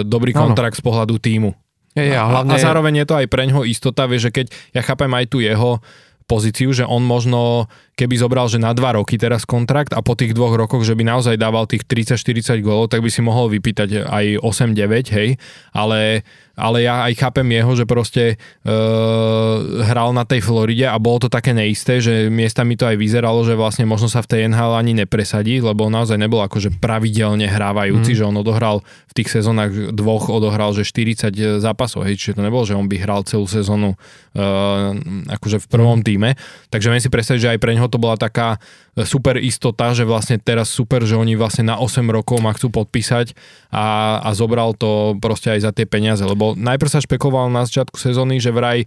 dobrý kontrakt ano. z pohľadu týmu. Je, hlavne... a, a zároveň je to aj pre ňoho istota, vie, že keď ja chápem aj tu jeho pozíciu, že on možno, keby zobral, že na dva roky teraz kontrakt a po tých dvoch rokoch, že by naozaj dával tých 30-40 gólov, tak by si mohol vypýtať aj 8-9, hej, ale ale ja aj chápem jeho, že proste uh, hral na tej Floride a bolo to také neisté, že miesta mi to aj vyzeralo, že vlastne možno sa v tej NHL ani nepresadí, lebo naozaj nebol akože pravidelne hrávajúci, mm. že on odohral v tých sezónach dvoch odohral, že 40 zápasov, hej, čiže to nebolo, že on by hral celú sezónu uh, akože v prvom mm. týme, takže viem si predstaviť, že aj pre neho to bola taká super istota, že vlastne teraz super, že oni vlastne na 8 rokov ma chcú podpísať a, a zobral to proste aj za tie peniaze, lebo najprv sa špekuloval na začiatku sezóny, že vraj e,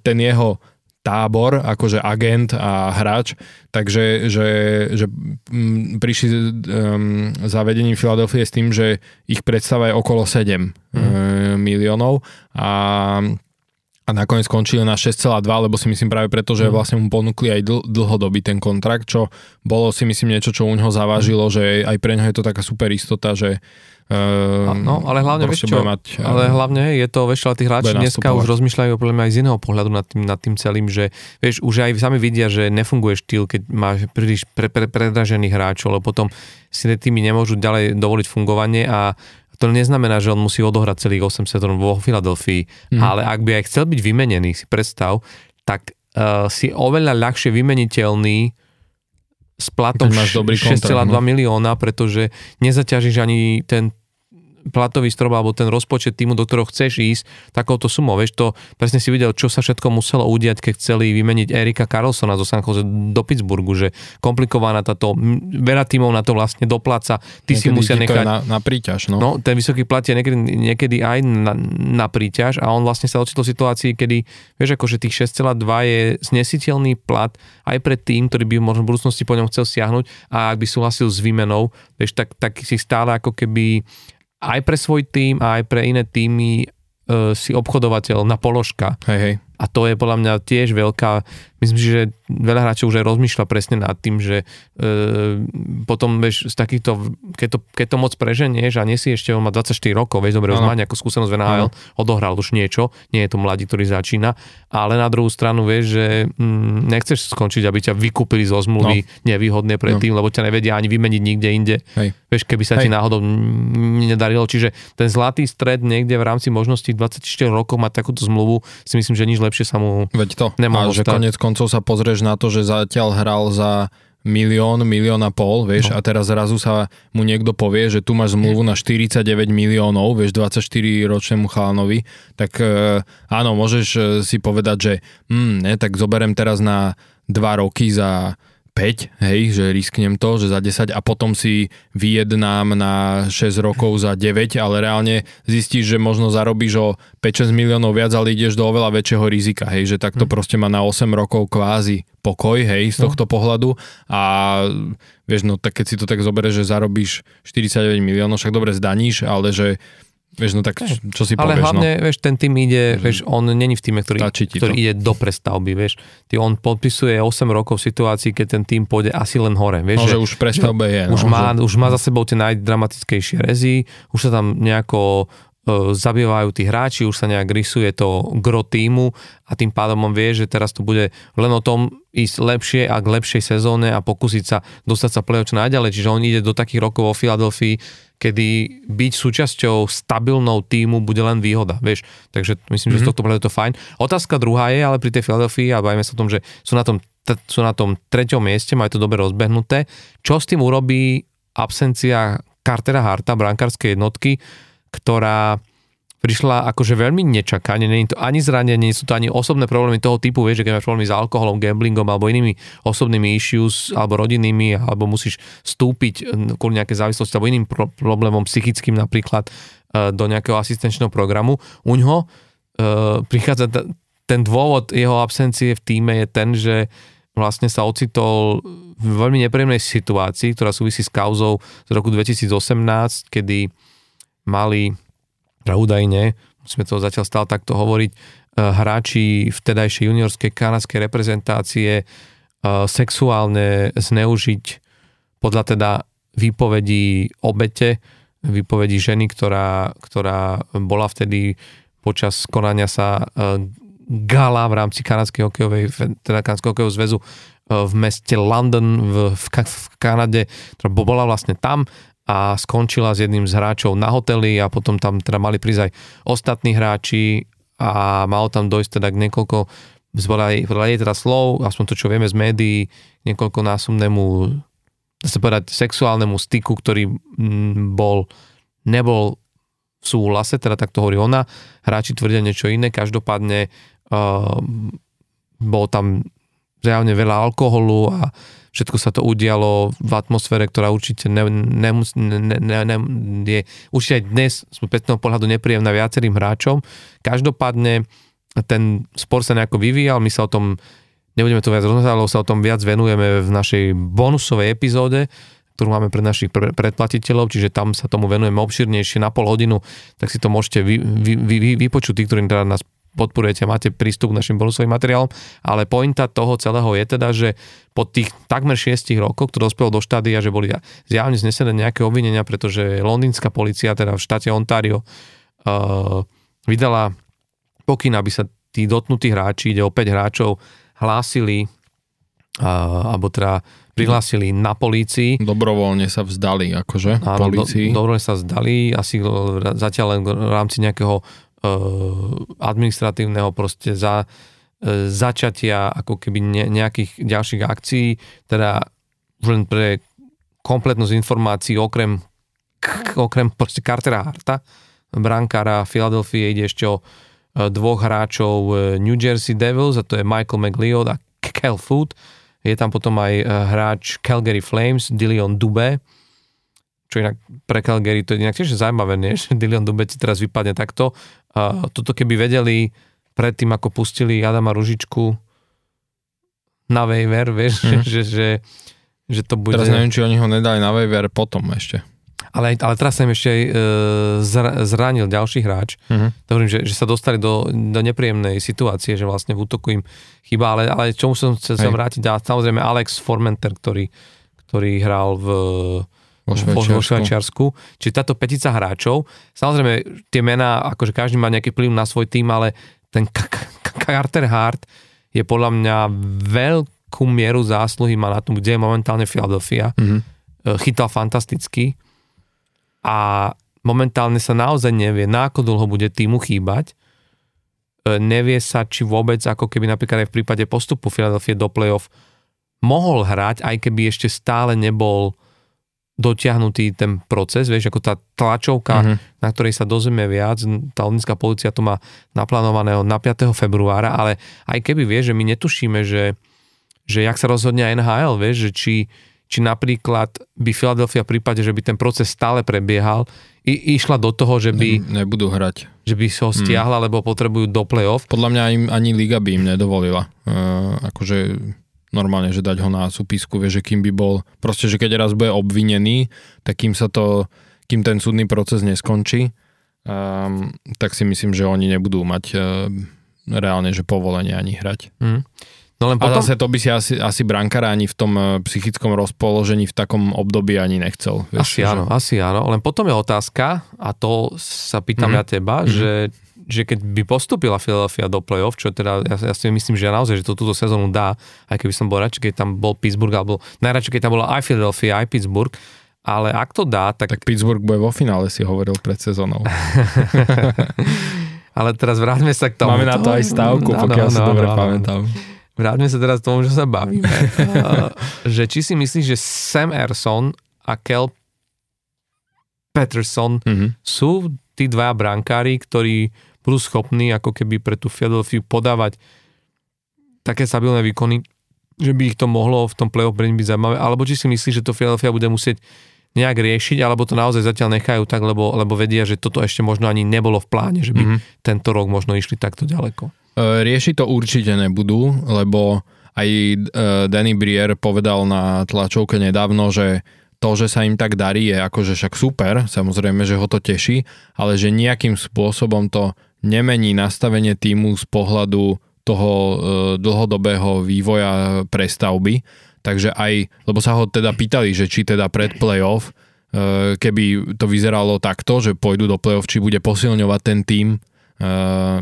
ten jeho tábor, akože agent a hráč, takže že, že prišli um, za vedením Filadelfie s tým, že ich predstava je okolo 7 mm. e, miliónov a a nakoniec skončili na 6,2, lebo si myslím práve preto, že mm. vlastne mu ponúkli aj dl- dlhodobý ten kontrakt, čo bolo si myslím niečo, čo u neho zavážilo, mm. že aj pre neho je to taká super istota, že Uh, no, ale hlavne, vieš čo, mať, uh, ale hlavne je to, vieš, ale tí hráči dneska už rozmýšľajú problém aj z iného pohľadu nad tým, nad tým celým, že vieš, už aj sami vidia, že nefunguje štýl, keď máš príliš pre, pre, predražených hráčov, lebo potom si tými nemôžu ďalej dovoliť fungovanie a to neznamená, že on musí odohrať celých 8 sezón vo Filadelfii, mm. ale ak by aj chcel byť vymenený, si predstav, tak uh, si oveľa ľahšie vymeniteľný s platom 6,2 no. milióna, pretože nezaťažíš ani ten platový strop alebo ten rozpočet týmu, do ktorého chceš ísť takouto sumou. Vieš, to presne si videl, čo sa všetko muselo udiať, keď chceli vymeniť Erika Carlsona zo San Jose do Pittsburghu, že komplikovaná táto, veľa tímov na to vlastne dopláca, ty niekedy si musia nechať... Na, na príťaž, no. no. ten vysoký plat je niekedy, niekedy aj na, na príťaž a on vlastne sa ocitol v situácii, kedy, vieš, akože tých 6,2 je znesiteľný plat aj pre tým, ktorý by možno v budúcnosti po ňom chcel siahnuť a ak by súhlasil s výmenou, vieš, tak, tak si stále ako keby aj pre svoj tým a aj pre iné týmy e, si obchodovateľ na položka. Hej, hej. A to je podľa mňa tiež veľká, myslím si, že veľa hráčov už aj rozmýšľa presne nad tým, že e, potom vieš, z takýchto, keď to, keď to moc preženieš a nie si ešte, on má 24 rokov, vieš, dobre, už má nejakú skúsenosť v NHL, odohral už niečo, nie je to mladý, ktorý začína, ale na druhú stranu vieš, že mm, nechceš skončiť, aby ťa vykúpili zo zmluvy no. nevýhodne predtým, no. lebo ťa nevedia ani vymeniť nikde inde. Hej. Vieš, keby sa Hej. ti náhodou nedarilo. Čiže ten zlatý stred niekde v rámci možností 24 rokov mať takúto zmluvu, si myslím, že nič lepšie sa mu Veď to. nemohlo a že stať. konec koncov sa pozrieš na to, že zatiaľ hral za milión, milión a pol, vieš, no. a teraz zrazu sa mu niekto povie, že tu máš zmluvu na 49 miliónov, vieš, 24 ročnému chalanovi, tak e, áno, môžeš e, si povedať, že hm, ne, tak zoberem teraz na 2 roky za 5, hej, že risknem to, že za 10 a potom si vyjednám na 6 rokov za 9, ale reálne zistíš, že možno zarobíš o 5-6 miliónov viac, ale ideš do oveľa väčšieho rizika, hej, že takto hm. proste má na 8 rokov kvázi pokoj, hej, z no. tohto no. pohľadu a vieš, no tak keď si to tak zoberieš, že zarobíš 49 miliónov, však dobre zdaníš, ale že Vieš, no tak čo si Ale povieš, hlavne, no? vieš, ten tým ide, vieš, on není v týme, ktorý, ktorý to. ide do prestavby, vieš. Ty on podpisuje 8 rokov v situácii, keď ten tým pôjde asi len hore, vieš. No, že, že už prestavbe je. Už, no, má, že... už má za sebou tie najdramatickejšie rezy, už sa tam nejako uh, zabývajú tí hráči, už sa nejak rysuje to gro týmu a tým pádom on vie, že teraz to bude len o tom ísť lepšie a k lepšej sezóne a pokúsiť sa dostať sa play čo najďalej. Čiže on ide do takých rokov vo Filadelfii, kedy byť súčasťou stabilnou týmu bude len výhoda, vieš. Takže myslím, mm-hmm. že z mhm. tohto pohľadu je to fajn. Otázka druhá je, ale pri tej Philadelphia, a bavíme sa o tom, že sú na tom, t- sú na tom treťom mieste, majú to dobre rozbehnuté. Čo s tým urobí absencia Cartera Harta, brankárskej jednotky, ktorá prišla akože veľmi nečakane, je to ani zranenie, nie sú to ani osobné problémy toho typu, vieš, že keď máš problémy s alkoholom, gamblingom alebo inými osobnými issues alebo rodinnými, alebo musíš vstúpiť kvôli nejaké závislosti alebo iným pro- problémom psychickým napríklad e, do nejakého asistenčného programu. U ňoho e, prichádza t- ten dôvod jeho absencie v týme je ten, že vlastne sa ocitol v veľmi nepríjemnej situácii, ktorá súvisí s kauzou z roku 2018, kedy mali teda údajne, musíme to zatiaľ stále takto hovoriť, eh, hráči vtedajšej juniorskej kanadskej reprezentácie eh, sexuálne zneužiť podľa teda výpovedí obete, výpovedí ženy, ktorá, ktorá bola vtedy počas konania sa eh, gala v rámci kanadskej hokejovej, teda kanadského hokejového zväzu v meste London v, v, v Kanade, ktorá bola vlastne tam a skončila s jedným z hráčov na hoteli a potom tam teda mali prísť aj ostatní hráči a malo tam dojsť teda k niekoľko podľa teda slov, aspoň to, čo vieme z médií, niekoľkonásobnému dá sa povedať, sexuálnemu styku, ktorý mm, bol, nebol v súhlase, teda tak to hovorí ona. Hráči tvrdia niečo iné, každopádne uh, bol tam zjavne veľa alkoholu a všetko sa to udialo v atmosfére, ktorá určite ne, nemus, ne, ne, ne, je určite aj dnes z pätného pohľadu nepríjemná viacerým hráčom. Každopádne ten spor sa nejako vyvíjal, my sa o tom nebudeme to viac rozhodnúť, ale sa o tom viac venujeme v našej bonusovej epizóde, ktorú máme pre našich predplatiteľov, čiže tam sa tomu venujeme obširnejšie na pol hodinu, tak si to môžete vy, vy, vy, vypočuť, tí, ktorí teda nás podporujete, máte prístup k našim bonusovým materiálom, ale pointa toho celého je teda, že po tých takmer 6 rokoch, ktorý dospel do štádia, že boli zjavne znesené nejaké obvinenia, pretože londýnska policia, teda v štáte Ontario, uh, vydala pokyn, aby sa tí dotknutí hráči, ide o 5 hráčov, hlásili, uh, alebo teda prihlásili na polícii. Dobrovoľne sa vzdali, akože, Áno, polícii. Do, dobrovoľne sa vzdali, asi zatiaľ len v rámci nejakého administratívneho proste za, eh, začatia ako keby ne, nejakých ďalších akcií, teda už len pre kompletnosť informácií okrem, okrem proste Cartera Harta, brankára Philadelphia ide ešte o eh, dvoch hráčov New Jersey Devils a to je Michael McLeod a Kel Food. Je tam potom aj hráč Calgary Flames, Dillion Dube, čo inak pre Calgary to je inak tiež zaujímavé, nie? <laughs> že Dillion Dube ti teraz vypadne takto. A toto keby vedeli predtým, ako pustili Adama Ružičku na waiver, vieš, mm. <laughs> že, že, že to bude... Teraz neviem, či oni ho nedali na waiver potom ešte. Ale, ale teraz sa im ešte aj e, zranil ďalší hráč. Uh-huh. Hovorím, že, že sa dostali do, do nepríjemnej situácie, že vlastne v útoku im chýba, ale, ale čomu som chcel vrátiť, a samozrejme Alex Formenter, ktorý, ktorý hral v vo Švajčiarsku. vo Švajčiarsku. Čiže táto petica hráčov, samozrejme tie mená, akože každý má nejaký vplyv na svoj tým, ale ten Carter Hart je podľa mňa veľkú mieru zásluhy má na tom, kde je momentálne Philadelphia. Mm-hmm. Chytal fantasticky a momentálne sa naozaj nevie, na ako dlho bude týmu chýbať. E, nevie sa, či vôbec, ako keby napríklad aj v prípade postupu Philadelphia do playoff mohol hrať, aj keby ešte stále nebol dotiahnutý ten proces, vieš, ako tá tlačovka, mm-hmm. na ktorej sa dozvieme viac, tá londýnska policia to má naplánovaného na 5. februára, ale aj keby vieš, že my netušíme, že, že jak sa rozhodne NHL, vieš, že či, či napríklad by Philadelphia v prípade, že by ten proces stále prebiehal, i, išla do toho, že by... Ne, nebudú hrať. Že by sa ho stiahla, mm. lebo potrebujú do play-off. Podľa mňa im ani Liga by im nedovolila. Uh, akože normálne, že dať ho na súpisku, vieš, že kým by bol, proste, že keď raz bude obvinený, tak kým sa to, kým ten súdny proces neskončí, um, tak si myslím, že oni nebudú mať uh, reálne, že povolenie ani hrať. Mm. No len potom... A zase to by si asi, asi brankár ani v tom uh, psychickom rozpoložení v takom období ani nechcel. Vieš, asi že... áno, asi áno. Len potom je otázka, a to sa pýtam mm. ja teba, mm. že že keď by postupila Philadelphia do play-off, čo teda ja, ja si myslím, že naozaj, že to túto sezónu dá, aj keby som bol radšej, keď tam bol Pittsburgh, alebo najradšej, keď tam bola aj Philadelphia, aj Pittsburgh, ale ak to dá, tak... Tak Pittsburgh bude vo finále, si hovoril pred sezónou. <laughs> ale teraz vráťme sa k tomu. Máme na to aj stávku, no, pokiaľ no, si no, dobre no, pamätám. Vráťme sa teraz k tomu, že sa bavíme. <laughs> že či si myslíš, že Sam Erson a Kel Peterson mm-hmm. sú tí dva brankári, ktorí budú schopní ako keby pre tú Philadelphia podávať také stabilné výkony, že by ich to mohlo v tom play-off byť zaujímavé, alebo či si myslíš, že to Philadelphia bude musieť nejak riešiť, alebo to naozaj zatiaľ nechajú tak, lebo, lebo vedia, že toto ešte možno ani nebolo v pláne, že by mm-hmm. tento rok možno išli takto ďaleko. E, riešiť to určite nebudú, lebo aj e, Danny Brier povedal na tlačovke nedávno, že to, že sa im tak darí, je akože však super, samozrejme, že ho to teší, ale že nejakým spôsobom to nemení nastavenie týmu z pohľadu toho e, dlhodobého vývoja prestavby. Takže aj, lebo sa ho teda pýtali, že či teda pred playoff, e, keby to vyzeralo takto, že pôjdu do playoff, či bude posilňovať ten tým, e,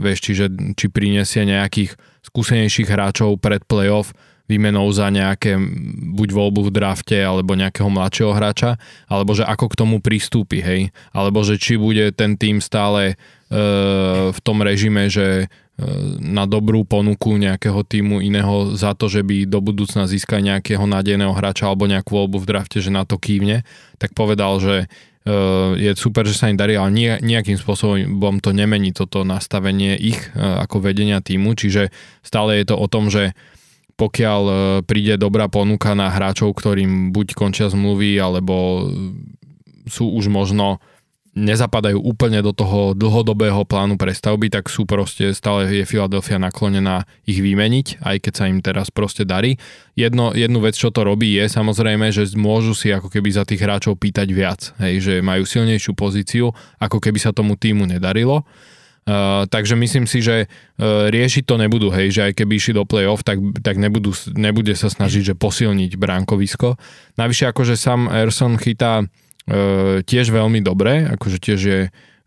vieš, čiže či prinesie nejakých skúsenejších hráčov pred playoff, výmenou za nejaké buď voľbu v drafte alebo nejakého mladšieho hráča, alebo že ako k tomu pristúpi, hej. Alebo že či bude ten tým stále v tom režime, že e, na dobrú ponuku nejakého týmu iného za to, že by do budúcna získať nejakého nádejného hráča alebo nejakú voľbu v drafte, že na to kývne, tak povedal, že e, je super, že sa im darí, ale nejakým spôsobom to nemení toto nastavenie ich e, ako vedenia týmu, čiže stále je to o tom, že pokiaľ e, príde dobrá ponuka na hráčov, ktorým buď končia zmluvy, alebo sú už možno nezapadajú úplne do toho dlhodobého plánu prestavby, tak sú proste, stále je Philadelphia naklonená ich vymeniť, aj keď sa im teraz proste darí. Jedno, jednu vec, čo to robí, je samozrejme, že môžu si ako keby za tých hráčov pýtať viac, hej, že majú silnejšiu pozíciu, ako keby sa tomu týmu nedarilo. Uh, takže myslím si, že uh, riešiť to nebudú, hej, že aj keby išli do play-off, tak, tak nebudú, nebude sa snažiť, že posilniť bránkovisko. Navyše akože Sam Erson chytá tiež veľmi dobre, akože tiež je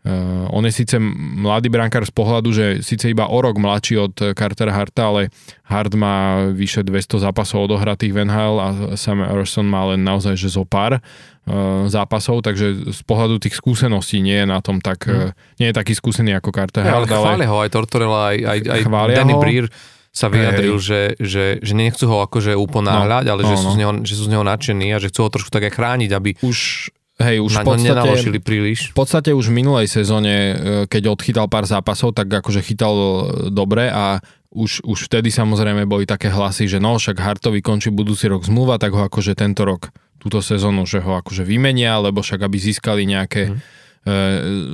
Uh, on je síce mladý brankár z pohľadu, že síce iba o rok mladší od Cartera Harta, ale Hart má vyše 200 zápasov odohratých v NHL a Sam Erson má len naozaj že zo pár uh, zápasov, takže z pohľadu tých skúseností nie je na tom tak, hmm. uh, nie je taký skúsený ako Carter ja, Hart. Ale chvália ho aj Tortorella, aj, aj, aj Danny ho. Breer sa vyjadril, že, že, že nechcú ho akože uponáhľať, no, ale no, že, no. Sú z neho, že sú z neho nadšení a že chcú ho trošku tak aj chrániť, aby... Už Hej, už v podstate, príliš. V podstate už v minulej sezóne, e, keď odchytal pár zápasov, tak akože chytal e, dobre a už, už vtedy samozrejme boli také hlasy, že no, však Hartovi končí budúci rok zmluva, tak ho akože tento rok, túto sezónu, že ho akože vymenia, lebo však aby získali nejaké mm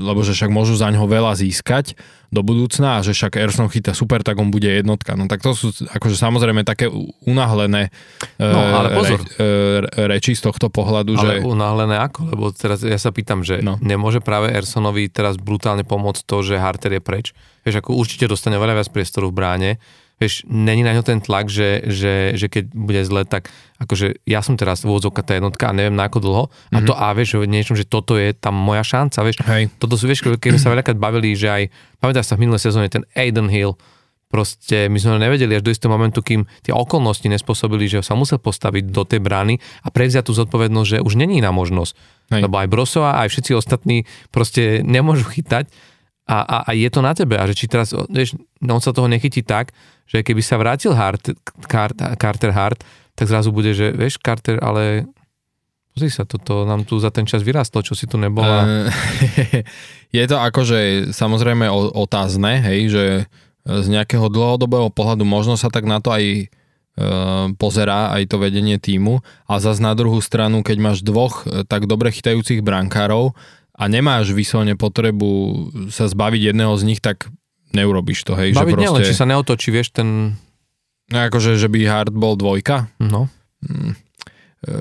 lebo že však môžu za ňo veľa získať do budúcna a že však Erson chytá super, tak on bude jednotka. No tak to sú akože samozrejme také unáhlené e, no, ale pozor. Re, e, reči z tohto pohľadu. Ale že... unáhlené ako? Lebo teraz ja sa pýtam, že no. nemôže práve Ersonovi teraz brutálne pomôcť to, že Harter je preč? Vieš, ako určite dostane veľa viac priestoru v bráne, vieš, není na ňo ten tlak, že, že, že keď bude zle, tak akože ja som teraz v úvodzovka tá jednotka a neviem na ako dlho mm-hmm. a mhm. to a vieš, niečom, že toto je tam moja šanca, vieš. Hej. Toto sú, vieš, keď sa veľakrát bavili, že aj, pamätáš sa v minulej sezóne ten Aiden Hill, proste my sme nevedeli až do istého momentu, kým tie okolnosti nespôsobili, že sa musel postaviť do tej brány a prevziať tú zodpovednosť, že už není iná možnosť. Hej. Lebo aj Brosova, aj všetci ostatní proste nemôžu chytať a, a, a je to na tebe. A že či teraz, vieš, on sa toho nechytí tak, že keby sa vrátil Hart, Carter, Carter Hart, tak zrazu bude, že vieš, Carter, ale pozri sa, toto nám tu za ten čas vyrastlo, čo si tu nebola. <laughs> je to akože samozrejme otázne, hej, že z nejakého dlhodobého pohľadu možno sa tak na to aj e, pozerá aj to vedenie týmu a zase na druhú stranu, keď máš dvoch e, tak dobre chytajúcich brankárov, a nemáš vyslovene potrebu sa zbaviť jedného z nich, tak neurobiš to, hej. Baviť že proste... nielen, či sa neotočí, vieš, ten... No akože, že by Hard bol dvojka? No. Hmm.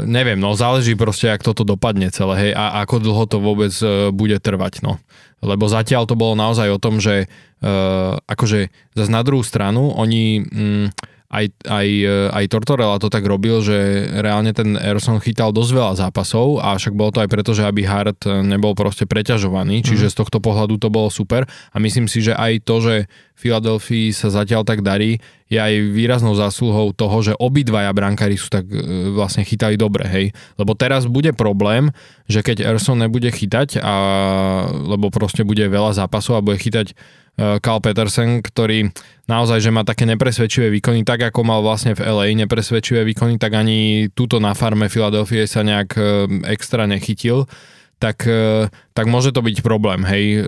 neviem, no záleží proste, ak toto dopadne celé, hej, a ako dlho to vôbec uh, bude trvať, no. Lebo zatiaľ to bolo naozaj o tom, že uh, akože zase na druhú stranu oni... Mm, aj, aj, eh, aj Tortorella to tak robil, že reálne ten Erson chytal dosť veľa zápasov a však bolo to aj preto, že aby Hart nebol proste preťažovaný, čiže mm. z tohto pohľadu to bolo super a myslím si, že aj to, že Filadelfii sa zatiaľ tak darí, je aj výraznou zásluhou toho, že obidvaja brankári sú tak eh, vlastne chytali dobre, hej. Lebo teraz bude problém, že keď Erson nebude chytať, a, lebo proste bude veľa zápasov a bude chytať Carl eh, Petersen, ktorý naozaj, že má také nepresvedčivé výkony, tak ako mal vlastne v LA nepresvedčivé výkony, tak ani túto na farme Filadelfie sa nejak eh, extra nechytil tak, eh, tak môže to byť problém, hej,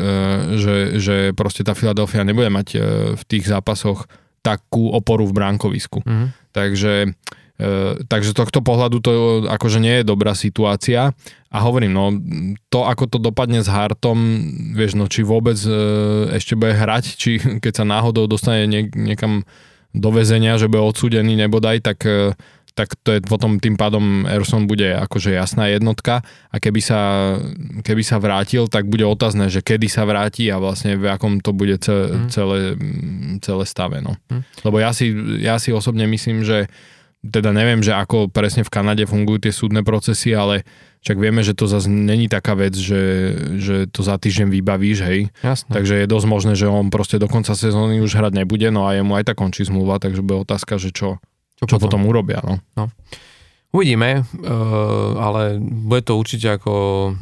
že, že proste tá Filadelfia nebude mať v tých zápasoch takú oporu v bránkovisku. Mm-hmm. Takže takže z tohto pohľadu to akože nie je dobrá situácia a hovorím, no to ako to dopadne s Hartom, vieš, no či vôbec e, ešte bude hrať, či <laughs> keď sa náhodou dostane niek- niekam do väzenia, že bude odsúdený nebodaj, tak, e, tak to je potom tým pádom Erson bude akože jasná jednotka a keby sa, keby sa vrátil, tak bude otázne, že kedy sa vráti a vlastne v akom to bude celé, mm. celé, celé stave. No. Mm. Lebo ja si, ja si osobne myslím, že teda neviem, že ako presne v Kanade fungujú tie súdne procesy, ale však vieme, že to zase není taká vec, že, že to za týždeň vybavíš, hej. Jasne. Takže je dosť možné, že on proste do konca sezóny už hrať nebude, no a jemu aj tak končí zmluva, takže bude otázka, že čo, čo, čo potom? potom urobia, no. no. Uvidíme, eh, ale bude to určite ako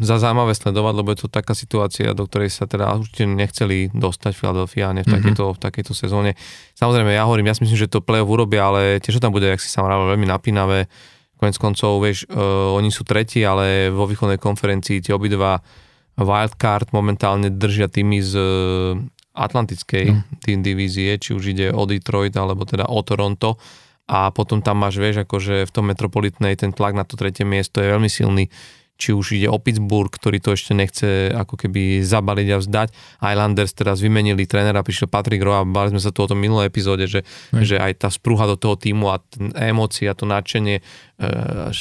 za zaujímavé sledovať, lebo je to taká situácia, do ktorej sa teda určite nechceli dostať Philadelphia ne v, mm-hmm. takejto, v takejto sezóne. Samozrejme, ja hovorím, ja si myslím, že to play-off urobia, ale tiež tam bude, ak si sa mrával, veľmi napínavé. Konec koncov, vieš, uh, oni sú tretí, ale vo východnej konferencii tie obidva wildcard momentálne držia tými z uh, Atlantickej mm. tým divízie, či už ide o Detroit alebo teda o Toronto a potom tam máš, vieš, akože v tom metropolitnej ten tlak na to tretie miesto je veľmi silný či už ide o Pittsburgh, ktorý to ešte nechce ako keby zabaliť a vzdať. Islanders teraz vymenili trénera, prišiel Patrick Roy a bali sme sa tu o tom minulé epizóde, že, aj. že aj tá sprúha do toho týmu a emócie a to nadšenie, uh,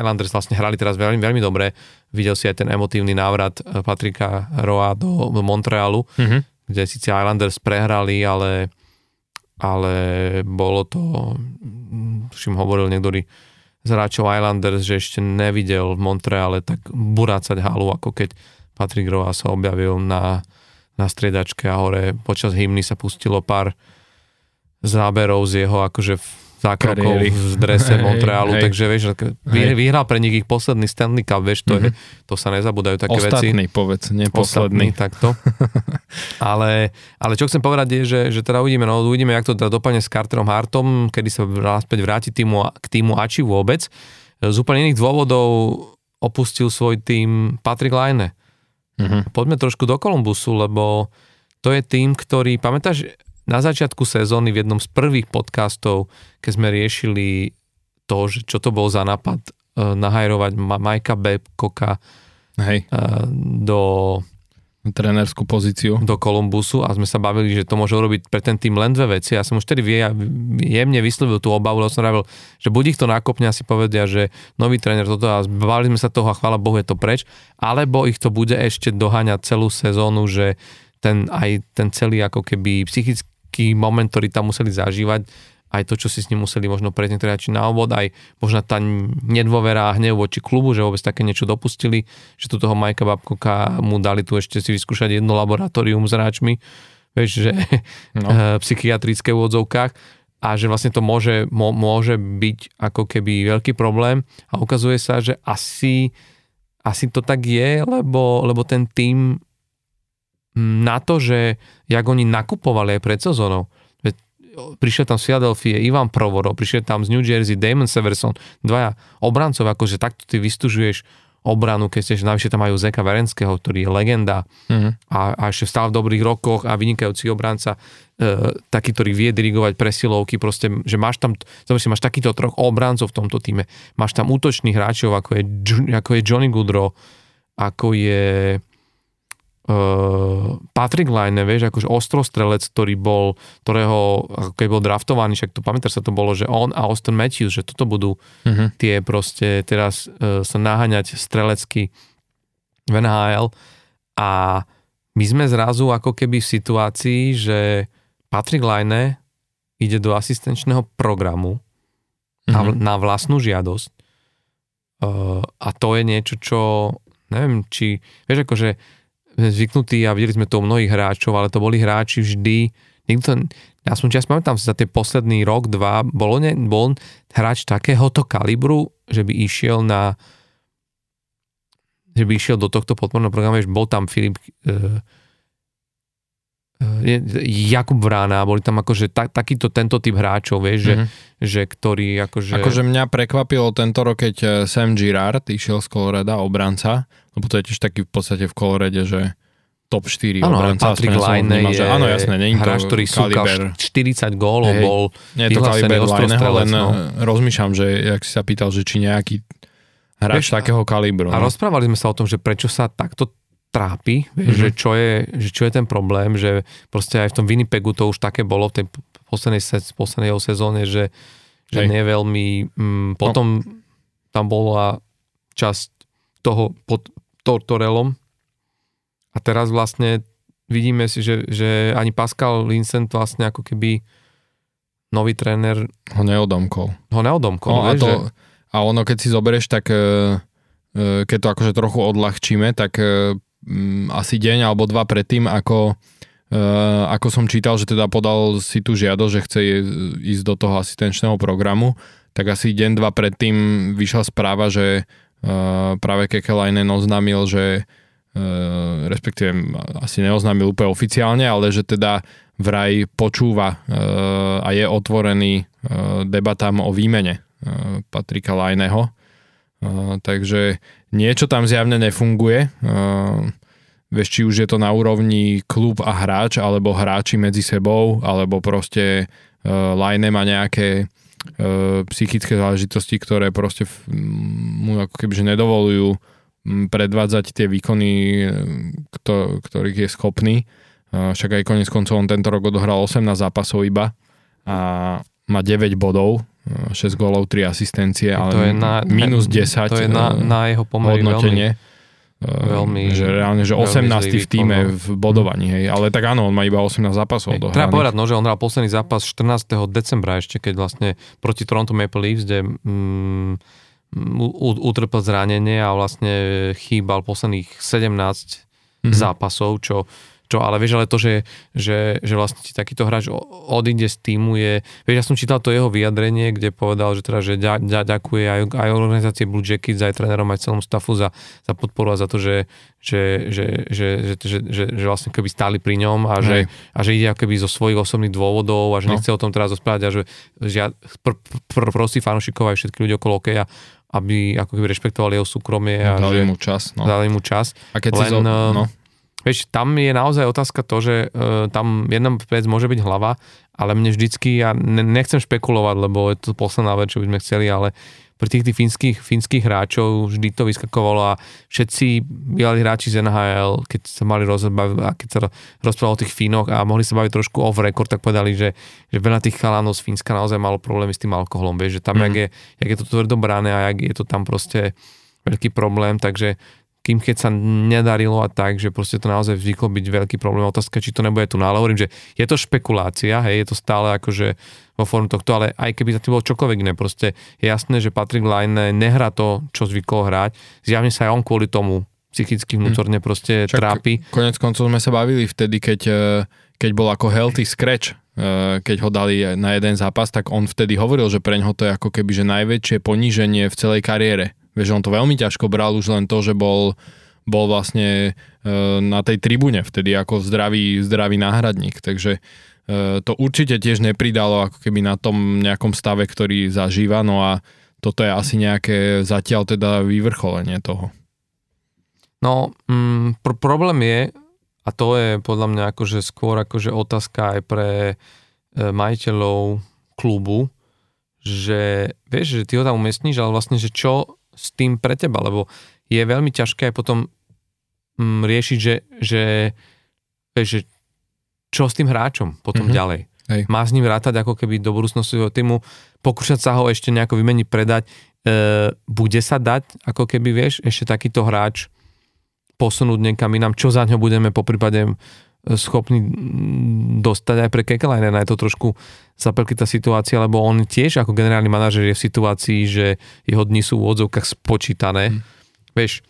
Islanders vlastne hrali teraz veľmi, veľmi dobre. Videl si aj ten emotívny návrat eh, Patrika Roa do, do Montrealu, mm-hmm. kde síce Islanders prehrali, ale ale bolo to, všim hovoril niektorý z hráčov Islanders, že ešte nevidel v Montreale tak burácať halu, ako keď Patrick Roa sa objavil na, na striedačke a hore. Počas hymny sa pustilo pár záberov z jeho akože zákrokov v drese Montrealu, hej, takže vieš, hej. vyhral pre nich ich posledný Stanley Cup, vieš, to, mm-hmm. je, mhm. to sa nezabúdajú také Ostatný, veci. Ostatný, povedz, neposledný. Ostatný, takto. <laughs> ale, ale čo chcem povedať je, že, že teda uvidíme, no uvidíme, jak to teda dopadne s Carterom Hartom, kedy sa naspäť vráti týmu, k týmu a či vôbec. Z úplne iných dôvodov opustil svoj tým Patrick Laine. Mm-hmm. Poďme trošku do Kolumbusu, lebo to je tým, ktorý, pamätáš, na začiatku sezóny v jednom z prvých podcastov, keď sme riešili to, že čo to bol za nápad uh, nahajrovať Majka Babcocka Hej. Uh, do trenerskú pozíciu. Do Kolumbusu a sme sa bavili, že to môže urobiť pre ten tým len dve veci. Ja som už tedy jemne vyslovil tú obavu, lebo som hovoril, že buď ich to nakopne a si povedia, že nový tréner toto a bavili sme sa toho a chvála Bohu je to preč, alebo ich to bude ešte doháňať celú sezónu, že ten, aj ten celý ako keby psychický taký moment, ktorý tam museli zažívať, aj to, čo si s ním museli možno prejsť niektoré či na obvod, aj možno tá nedôvera a hnev voči klubu, že vôbec také niečo dopustili, že tu toho Majka Babkoka mu dali tu ešte si vyskúšať jedno laboratórium s hráčmi, vieš, že <laughs> no. <laughs> psychiatrické v odzovkách a že vlastne to môže, môže byť ako keby veľký problém a ukazuje sa, že asi, asi to tak je, lebo, lebo ten tým na to, že jak oni nakupovali aj pred sezónou. Prišiel tam z Philadelphia Ivan Provorov, prišiel tam z New Jersey Damon Severson, dvaja obrancov, akože takto ty vystužuješ obranu, keď ste, navyše tam majú Zeka Verenského, ktorý je legenda mm-hmm. a, a ešte stále v dobrých rokoch a vynikajúci obranca, e, taký, ktorý vie dirigovať presilovky, proste, že máš tam, si, máš takýto troch obrancov v tomto týme, máš tam útočných hráčov, ako je, ako je Johnny Goodrow, ako je Uh, Patrick Line, vieš, akože ostrostrelec, ktorý bol, ktorého, ako keď bol draftovaný, však to pamätáš sa to bolo, že on a Austin Matthews, že toto budú uh-huh. tie proste teraz uh, sa naháňať strelecky v NHL a my sme zrazu ako keby v situácii, že Patrick Line ide do asistenčného programu uh-huh. na, mhm. na vlastnú žiadosť uh, a to je niečo, čo neviem, či, vieš, akože zvyknutí a videli sme to u mnohých hráčov, ale to boli hráči vždy, nikto, ja som čas pamätám si za ten posledný rok, dva, bol, ne, bol hráč takéhoto kalibru, že by išiel na že by išiel do tohto podporného programu, že bol tam Filip uh, Jakub Vrána, boli tam akože ta, takýto tento typ hráčov, vieš, mm-hmm. že, že ktorý akože... Akože mňa prekvapilo tento rok, keď eh, Sam Girard išiel z Coloreda, obranca, lebo to je tiež taký v podstate v Colorede, že top 4 ano, obranca. Patrick Laine je že, áno, jasné, nie hráč, ktorý súkal 40 gólov, hey, bol nie je to kaliber Laineho, len no. Eh, rozmýšľam, že jak si sa pýtal, že či nejaký hráč Vieš, takého kalibru. A no. rozprávali sme sa o tom, že prečo sa takto trápi, mm-hmm. že, čo je, že čo je ten problém, že proste aj v tom Winnipegu to už také bolo v tej poslednej, poslednej sezóne, že, že nie veľmi, mm, potom no. tam bola časť toho pod Tortorelom a teraz vlastne vidíme si, že, že ani Pascal Vincent vlastne ako keby nový tréner ho neodomkol. Ho neodomkol, no, vieš, a, to, že... a ono keď si zoberieš, tak e, e, keď to akože trochu odľahčíme, tak e, Mm, asi deň alebo dva predtým, ako, ako som čítal, že teda podal si tú žiadosť, že chce ísť do toho asistenčného programu, tak asi deň, dva predtým vyšla správa, že práve Kekelainen oznámil, že uh, respektíve asi neoznámil úplne oficiálne, ale že teda vraj počúva uh, a je otvorený debatám o výmene Patrika Lajného. Uh, takže niečo tam zjavne nefunguje. Vieš, či už je to na úrovni klub a hráč, alebo hráči medzi sebou, alebo proste Line má nejaké psychické záležitosti, ktoré proste mu ako keby že nedovolujú predvádzať tie výkony, kto, ktorých je schopný. Uh, však aj konec koncov on tento rok odohral 18 zápasov iba a má 9 bodov, 6 gólov, 3 asistencie, ale to je na, minus 10 to je na, na jeho pomery hodnotenie. Veľmi, eh, že reálne, že 18 v týme v bodovaní, hej. Ale tak áno, on má iba 18 zápasov hej, Treba povedať, no, že on hral posledný zápas 14. decembra ešte, keď vlastne proti Toronto Maple Leafs, kde mm, utrpel zranenie a vlastne chýbal posledných 17 mm-hmm. zápasov, čo čo, ale vieš, ale to, že, že, že vlastne ti takýto hráč odíde z týmu je, vieš, ja som čítal to jeho vyjadrenie, kde povedal, že teda, že ďa, ďa, ďakuje aj, aj organizácie Blue Jackets, aj trénerom, aj celom stafu za, za podporu a za to, že, že, že, že, že, že, že, že vlastne keby stáli pri ňom a že, a že ide keby zo svojich osobných dôvodov a že no. nechce o tom teraz rozprávať a že, že ja pr, pr, prosí fanúšikov aj všetky ľudí okolo okeja, aby ako keby rešpektovali jeho súkromie. A dali že, mu čas. No. Dali mu čas. A keď Len, si zo, no. Vieš, tam je naozaj otázka to, že uh, tam jedna vec môže byť hlava, ale mne vždycky, ja nechcem špekulovať, lebo je to posledná vec, čo by sme chceli, ale pri tých, tých fínskych, fínskych hráčov vždy to vyskakovalo a všetci bývali hráči z NHL, keď sa mali rozbaviť a keď sa rozprávalo o tých Fínoch a mohli sa baviť trošku off record, tak povedali, že, že veľa tých chalánov z Fínska naozaj malo problémy s tým alkoholom, vieš, že tam, mm. jak, je, jak je to tvrdo bráne a jak je to tam proste veľký problém, takže kým keď sa nedarilo a tak, že proste to naozaj vzniklo byť veľký problém. Otázka, či to nebude tu nále. Hovorím, že je to špekulácia, hej, je to stále akože vo formu tohto, ale aj keby za tým bolo čokoľvek iné, proste je jasné, že Patrick Line nehrá to, čo zvykol hrať. Zjavne sa aj on kvôli tomu psychicky vnútorne hm. proste Čak, trápi. Konec koncov sme sa bavili vtedy, keď, e, keď bol ako healthy scratch, e, keď ho dali na jeden zápas, tak on vtedy hovoril, že pre ňoho to je ako keby že najväčšie poníženie v celej kariére Vieš, on to veľmi ťažko bral už len to, že bol, bol vlastne e, na tej tribúne vtedy ako zdravý, zdravý náhradník. Takže e, to určite tiež nepridalo ako keby na tom nejakom stave, ktorý zažíva. No a toto je asi nejaké zatiaľ teda vyvrcholenie toho. No, mm, pr- problém je, a to je podľa mňa akože skôr akože otázka aj pre e, majiteľov klubu, že vieš, že ty ho tam umiestníš, ale vlastne, že čo s tým pre teba, lebo je veľmi ťažké potom mm, riešiť, že, že, že čo s tým hráčom potom mm-hmm. ďalej. Hej. Má s ním rátať ako keby do budúcnosti svojho týmu, pokúšať sa ho ešte nejako vymeniť, predať. E, bude sa dať, ako keby vieš, ešte takýto hráč posunúť niekam inám, čo za ňo budeme po prípade schopní dostať aj pre Kekelajnena. Je to trošku zapeklitá situácia, lebo on tiež ako generálny manažer je v situácii, že jeho dni sú v odzovkách spočítané. Hmm. Vieš,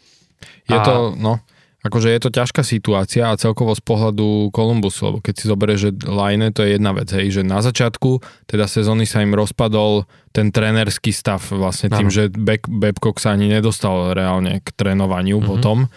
je a... to, no, akože je to ťažká situácia a celkovo z pohľadu Kolumbusu, lebo keď si zoberieš, že Line to je jedna vec, hej, že na začiatku teda sezóny sa im rozpadol ten trénerský stav vlastne tým, ano. že Babcock sa ani nedostal reálne k trénovaniu mm-hmm. potom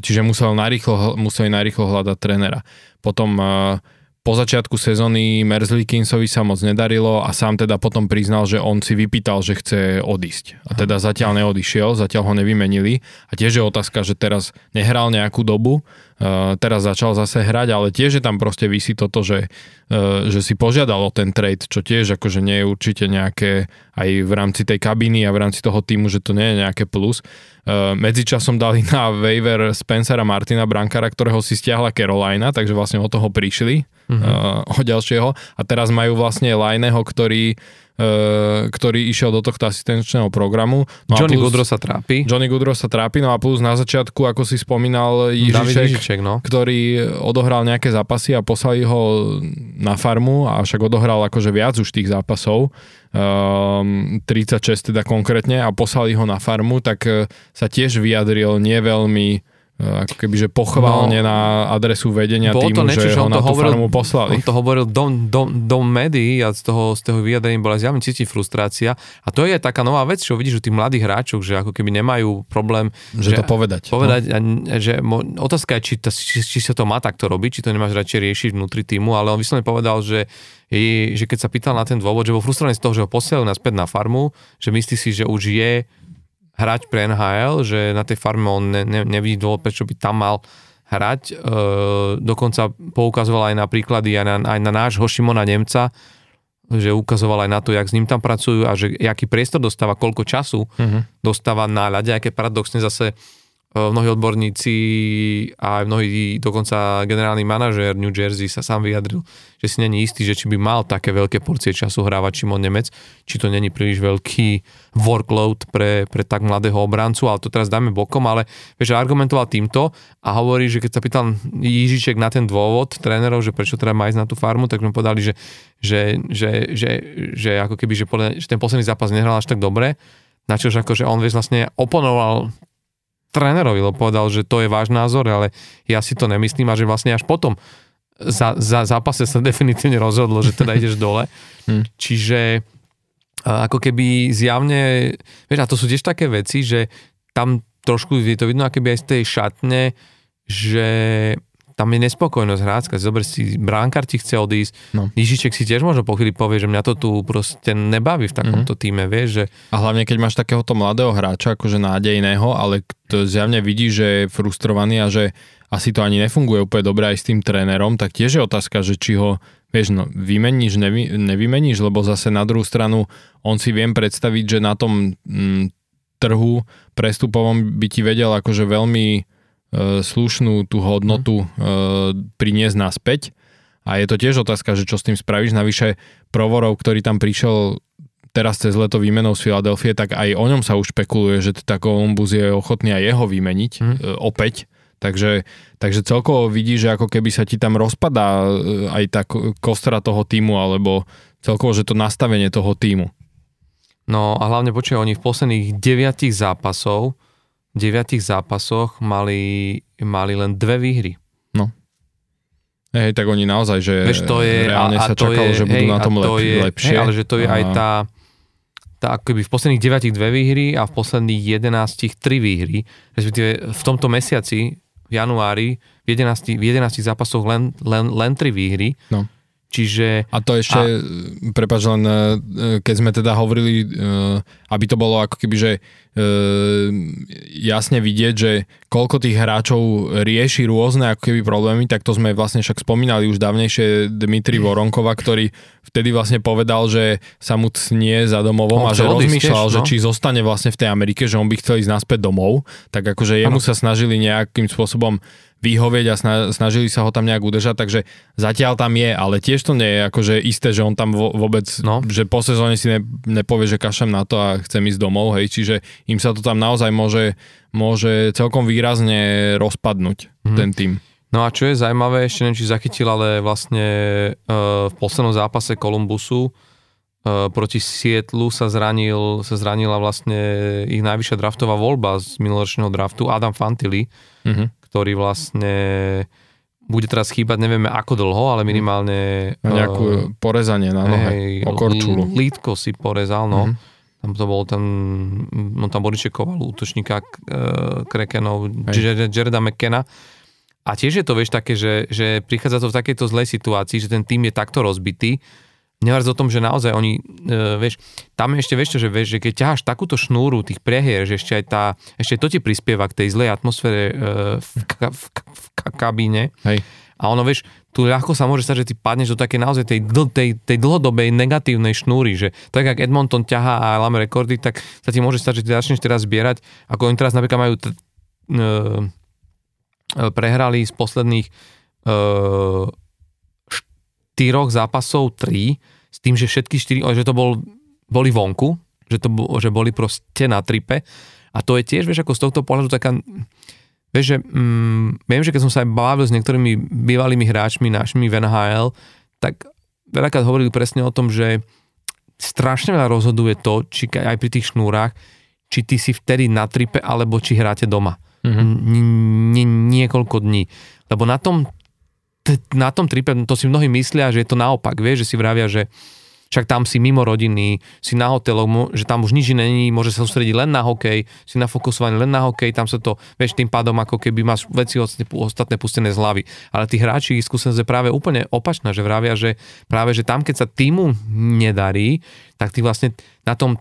čiže musel narýchlo, museli narýchlo hľadať trenera. Potom eh, po začiatku sezóny Merzlikinsovi sa moc nedarilo a sám teda potom priznal, že on si vypýtal, že chce odísť. A teda zatiaľ neodišiel, zatiaľ ho nevymenili. A tiež je otázka, že teraz nehral nejakú dobu, uh, teraz začal zase hrať, ale tiež je tam proste vysí toto, že, uh, že si požiadal o ten trade, čo tiež akože nie je určite nejaké aj v rámci tej kabiny a v rámci toho týmu, že to nie je nejaké plus. Uh, medzičasom dali na waiver Spencera Martina Brankara, ktorého si stiahla Carolina, takže vlastne o toho prišli uh-huh. uh, ďalšieho. A teraz majú vlastne Lajného, ktorý Uh, ktorý išiel do tohto asistenčného programu. No Johnny plus, Goodrow sa trápi. Johnny Goodrow sa trápi, no a plus na začiatku, ako si spomínal, Jižiček, Jižiček no. ktorý odohral nejaké zápasy a poslali ho na farmu a však odohral akože viac už tých zápasov, um, 36 teda konkrétne a poslali ho na farmu, tak uh, sa tiež vyjadril nie veľmi ako keby, že pochválne no, na adresu vedenia týmu, niečo, že ho na tú hovoril, farmu poslali. On to hovoril do, do, do médií a z toho, z toho vyjadrenia bola zjavne cítiť frustrácia. A to je taká nová vec, čo vidíš u tých mladých hráčov, že ako keby nemajú problém... Že, že to povedať. Povedať, no. a, že mo, otázka je, či, ta, či, či sa to má takto robiť, či to nemáš radšej riešiť vnútri týmu, ale on vyslovene povedal, že že keď sa pýtal na ten dôvod, že bol frustrovaný z toho, že ho posielajú naspäť na farmu, že myslí si, že už je hrať pre NHL, že na tej farme on ne, ne, nevidí dôvod, prečo by tam mal hrať. E, dokonca poukazoval aj na príklady aj na, aj na nášho Šimona Nemca, že ukazoval aj na to, jak s ním tam pracujú a že aký priestor dostáva, koľko času uh-huh. dostáva na ľade, aké paradoxne zase mnohí odborníci a aj mnohí, dokonca generálny manažér New Jersey sa sám vyjadril, že si není istý, že či by mal také veľké porcie času hrávať Šimon Nemec, či to není príliš veľký workload pre, pre tak mladého obrancu, ale to teraz dáme bokom, ale vieš, argumentoval týmto a hovorí, že keď sa pýtal Jižiček na ten dôvod trénerov, že prečo teda má ísť na tú farmu, tak mu povedali, že, že, že, že, že ako keby, že, podľa, že ten posledný zápas nehral až tak dobre, na čož akože on vieš vlastne oponoval trénerovi, lebo povedal, že to je váš názor, ale ja si to nemyslím a že vlastne až potom za, za zápase sa <laughs> definitívne rozhodlo, že teda ideš dole. <laughs> Hmm. Čiže ako keby zjavne, vieš, a to sú tiež také veci, že tam trošku je to vidno, akoby aj z tej šatne, že tam je nespokojnosť hrácka. Zober si, bránkar ti chce odísť, no. Ježiček si tiež možno po chvíli povie, že mňa to tu proste nebaví v takomto mm-hmm. týme, vieš, že... A hlavne, keď máš takéhoto mladého hráča, akože nádejného, ale to zjavne vidí, že je frustrovaný a že asi to ani nefunguje úplne dobre aj s tým trénerom, tak tiež je otázka, že či ho vieš, no, vymeníš, nevy, nevymeníš, lebo zase na druhú stranu on si viem predstaviť, že na tom mm, trhu prestupovom by ti vedel akože veľmi slušnú tú hodnotu mm. priniesť naspäť. A je to tiež otázka, že čo s tým spravíš. Navyše Provorov, ktorý tam prišiel teraz cez leto výmenou z Filadelfie, tak aj o ňom sa už špekuluje, že teda Columbus je ochotný aj jeho vymeniť mm. opäť. Takže, takže celkovo vidí, že ako keby sa ti tam rozpadá aj tá kostra toho týmu, alebo celkovo, že to nastavenie toho týmu. No a hlavne počuj, oni v posledných deviatich zápasov deviatich zápasoch mali, mali len dve výhry. No. Hej, tak oni naozaj, že Veš, to je, reálne a, a sa to čakalo, je, že budú hej, na tom lep, je, lepšie. Hej, ale že to je a... aj tá, tá akoby v posledných deviatich dve výhry a v posledných jedenástich tri výhry. Respektíve v tomto mesiaci, v januári, v 11, v 11 zápasoch len, len, len tri výhry. No. Čiže... A to ešte, a... prepáč len, e, keď sme teda hovorili, e, aby to bolo ako keby, že e, jasne vidieť, že koľko tých hráčov rieši rôzne ako keby problémy, tak to sme vlastne však spomínali už dávnejšie Dmitri Voronkova, ktorý vtedy vlastne povedal, že sa mu cnie za domovom on a že rozmýšľal, tiež, no? že či zostane vlastne v tej Amerike, že on by chcel ísť naspäť domov, tak akože jemu ano. sa snažili nejakým spôsobom vyhovieť a snažili sa ho tam nejak udržať, takže zatiaľ tam je, ale tiež to nie je akože isté, že on tam vôbec, no. že po sezóne si ne, nepovie, že kašem na to a chcem ísť domov, hej, čiže im sa to tam naozaj môže, môže celkom výrazne rozpadnúť, mm. ten tým. No a čo je zaujímavé, ešte neviem, či zachytil, ale vlastne uh, v poslednom zápase Kolumbusu uh, proti Sietlu sa, zranil, sa zranila vlastne ich najvyššia draftová voľba z minuloročného draftu, Adam Fantilli, mm-hmm ktorý vlastne bude teraz chýbať, nevieme ako dlho, ale minimálne... Na nejakú uh, porezanie na nohe, hej, okorčulu. Lítko si porezal, no. Mm-hmm. Tam to bol ten, on tam bodičekoval útočníka uh, Krekenov, Jareda McKenna. A tiež je to, vieš, také, že, že prichádza to v takejto zlej situácii, že ten tým je takto rozbitý, Nehovoriac o tom, že naozaj oni, e, vieš, tam ešte vieš že vieš, že keď ťaháš takúto šnúru tých prehier, že ešte aj tá, ešte to ti prispieva k tej zlej atmosfére e, v, ka, v, v, v kabíne. Hej. A ono, vieš, tu ľahko sa môže stať, že ty padneš do také naozaj tej, tej, tej dlhodobej negatívnej šnúry, že tak ako Edmonton ťahá a lame rekordy, tak sa ti môže stať, že ty začneš teraz zbierať, ako oni teraz napríklad majú t- e, prehrali z posledných e, štyroch zápasov tri, s tým, že všetky štyri, že to bol, boli vonku, že, to, že boli proste na tripe. A to je tiež, vieš, ako z tohto pohľadu taká, vieš, že mm, viem, že keď som sa aj bavil s niektorými bývalými hráčmi našimi v NHL, tak veľakrát hovorili presne o tom, že strašne veľa rozhoduje to, či aj pri tých šnúrach, či ty si vtedy na tripe, alebo či hráte doma. Mm-hmm. N- niekoľko dní. Lebo na tom na tom tripe, to si mnohí myslia, že je to naopak, vieš, že si vravia, že však tam si mimo rodiny, si na hoteloch, že tam už nič není, môže sa sústrediť len na hokej, si nafokusovaný len na hokej, tam sa to, vieš, tým pádom ako keby máš veci ostatné pustené z hlavy. Ale tí hráči skúsenosť je práve úplne opačná, že vravia, že práve, že tam, keď sa týmu nedarí, tak ty vlastne na tom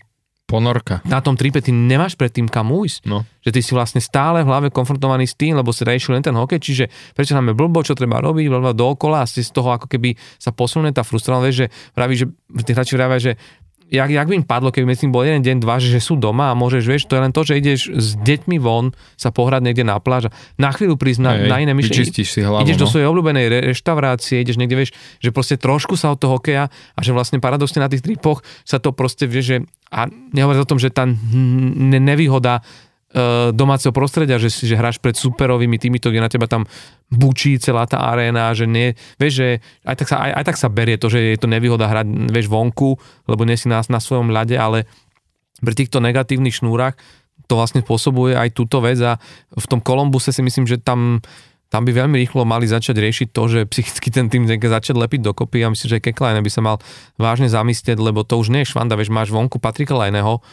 Ponorka. Na tom tripe ty nemáš predtým kam ujsť. No. Že ty si vlastne stále v hlave konfrontovaný s tým, lebo si riešil len ten hokej, čiže prečo nám je blbo, čo treba robiť, blbo dookola a si z toho ako keby sa posunie tá frustrovanosť, že praví, že tí hráči vravia, že jak, jak by im padlo, keby medzi bol jeden deň, dva, že, že sú doma a môžeš, vieš, to je len to, že ideš s deťmi von sa pohrať niekde na pláž na chvíľu prísť na, na iné myšlenie. si hlavu, ideš no? do svojej obľúbenej re, reštaurácie, ideš niekde, vieš, že proste trošku sa od toho hokeja a že vlastne paradoxne na tých tripoch sa to proste, vieš, že a nehovoriť o tom, že tá nevýhoda domáceho prostredia, že, že hráš pred superovými týmito, kde na teba tam bučí celá tá aréna, že nie, vieš, že aj tak, sa, aj, aj tak sa berie to, že je to nevýhoda hrať, vieš, vonku, lebo nie si na, na svojom ľade, ale pri týchto negatívnych šnúrach to vlastne spôsobuje aj túto vec a v tom Kolumbuse si myslím, že tam tam by veľmi rýchlo mali začať riešiť to, že psychicky ten tým začať lepiť dokopy a myslím, že Kekline by sa mal vážne zamyslieť, lebo to už nie je švanda, vieš, máš vonku Patrika Lajného,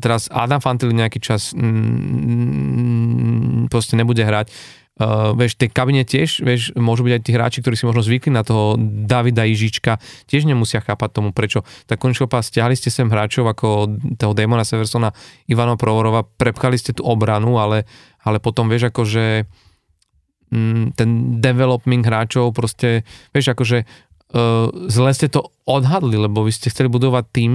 Teraz Adam Fantil nejaký čas mm, proste nebude hrať. Uh, vieš, tej kabine tiež, vieš, môžu byť aj tí hráči, ktorí si možno zvykli na toho Davida Ižička, tiež nemusia chápať tomu, prečo. Tak konečne stiahli ste sem hráčov ako toho Damona Seversona, Ivano Provorova, prepchali ste tú obranu, ale, ale potom, vieš, akože mm, ten development hráčov proste, vieš, akože zle ste to odhadli, lebo vy ste chceli budovať tým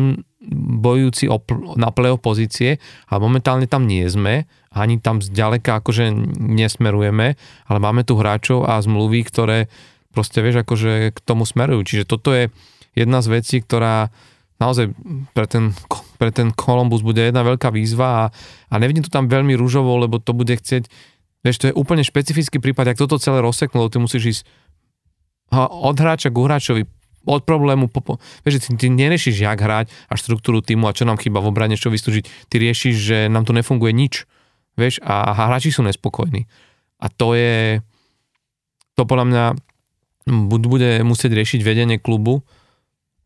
bojujúci na play pozície, ale momentálne tam nie sme, ani tam zďaleka akože nesmerujeme, ale máme tu hráčov a zmluvy, ktoré proste vieš akože k tomu smerujú. Čiže toto je jedna z vecí, ktorá naozaj pre ten, pre ten Columbus bude jedna veľká výzva a, a nevidím to tam veľmi rúžovo, lebo to bude chcieť, vieš, to je úplne špecifický prípad, ak toto celé rozseknú, ty musíš ísť od hráča k hráčovi, od problému, po, po, vieš, ty, ty neriešiš, jak hrať a štruktúru týmu a čo nám chýba v obrane, čo vystúžiť. Ty riešiš, že nám tu nefunguje nič, vieš, a, a hráči sú nespokojní. A to je, to podľa mňa bude musieť riešiť vedenie klubu,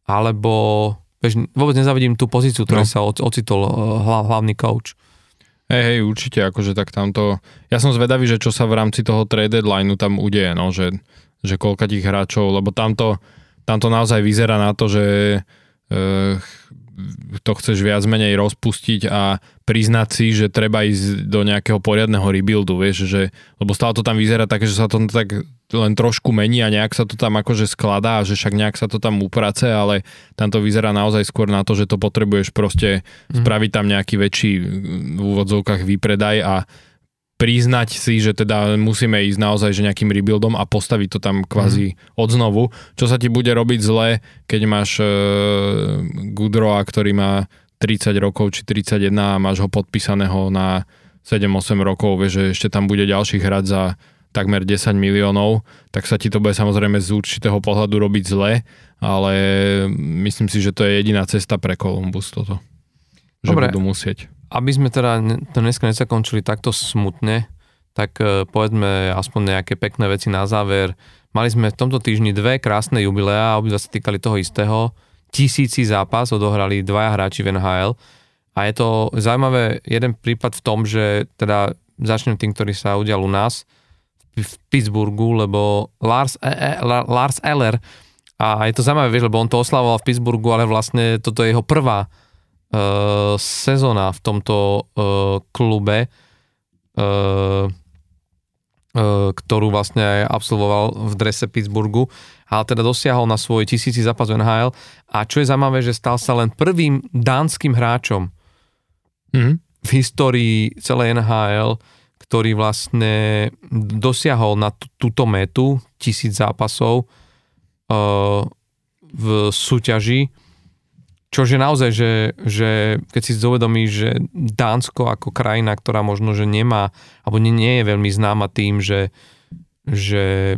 alebo, vieš, vôbec nezavidím tú pozíciu, ktorá no. sa ocitol eh, hlav, hlavný coach. Hej, hej, určite, akože tak tamto, ja som zvedavý, že čo sa v rámci toho trade deadlineu tam udeje, no, že že koľka tých hráčov, lebo tamto tam to naozaj vyzerá na to, že to chceš viac menej rozpustiť a priznať si, že treba ísť do nejakého poriadneho rebuildu, vieš, že, lebo stále to tam vyzerá také, že sa to tak len trošku mení a nejak sa to tam akože skladá, že však nejak sa to tam uprace, ale tam to vyzerá naozaj skôr na to, že to potrebuješ proste mm. spraviť tam nejaký väčší v úvodzovkách výpredaj a priznať si, že teda musíme ísť naozaj že nejakým rebuildom a postaviť to tam kvázi mm. odznovu. Čo sa ti bude robiť zle, keď máš uh, Gudroa, ktorý má 30 rokov či 31 a máš ho podpísaného na 7-8 rokov, vieš, že ešte tam bude ďalší hrať za takmer 10 miliónov, tak sa ti to bude samozrejme z určitého pohľadu robiť zle, ale myslím si, že to je jediná cesta pre Columbus toto. Že Dobre. budú musieť aby sme teda to dneska nezakončili takto smutne, tak e, povedzme aspoň nejaké pekné veci na záver. Mali sme v tomto týždni dve krásne jubileá, obidva sa týkali toho istého. Tisíci zápas odohrali dvaja hráči v NHL. A je to zaujímavé jeden prípad v tom, že teda začnem tým, ktorý sa udial u nás v Pittsburghu, lebo Lars, e, e, Lars Eller a je to zaujímavé, vieš, lebo on to oslavoval v Pittsburghu, ale vlastne toto je jeho prvá sezóna v tomto uh, klube, uh, ktorú vlastne aj absolvoval v drese Pittsburghu, ale teda dosiahol na svoj tisíci zápas NHL a čo je zaujímavé, že stal sa len prvým dánskym hráčom mm. v histórii celej NHL, ktorý vlastne dosiahol na t- túto metu tisíc zápasov uh, v súťaži Čože naozaj, že, že keď si zovedomíš, že Dánsko ako krajina, ktorá možno, že nemá, alebo nie, nie je veľmi známa tým, že, že,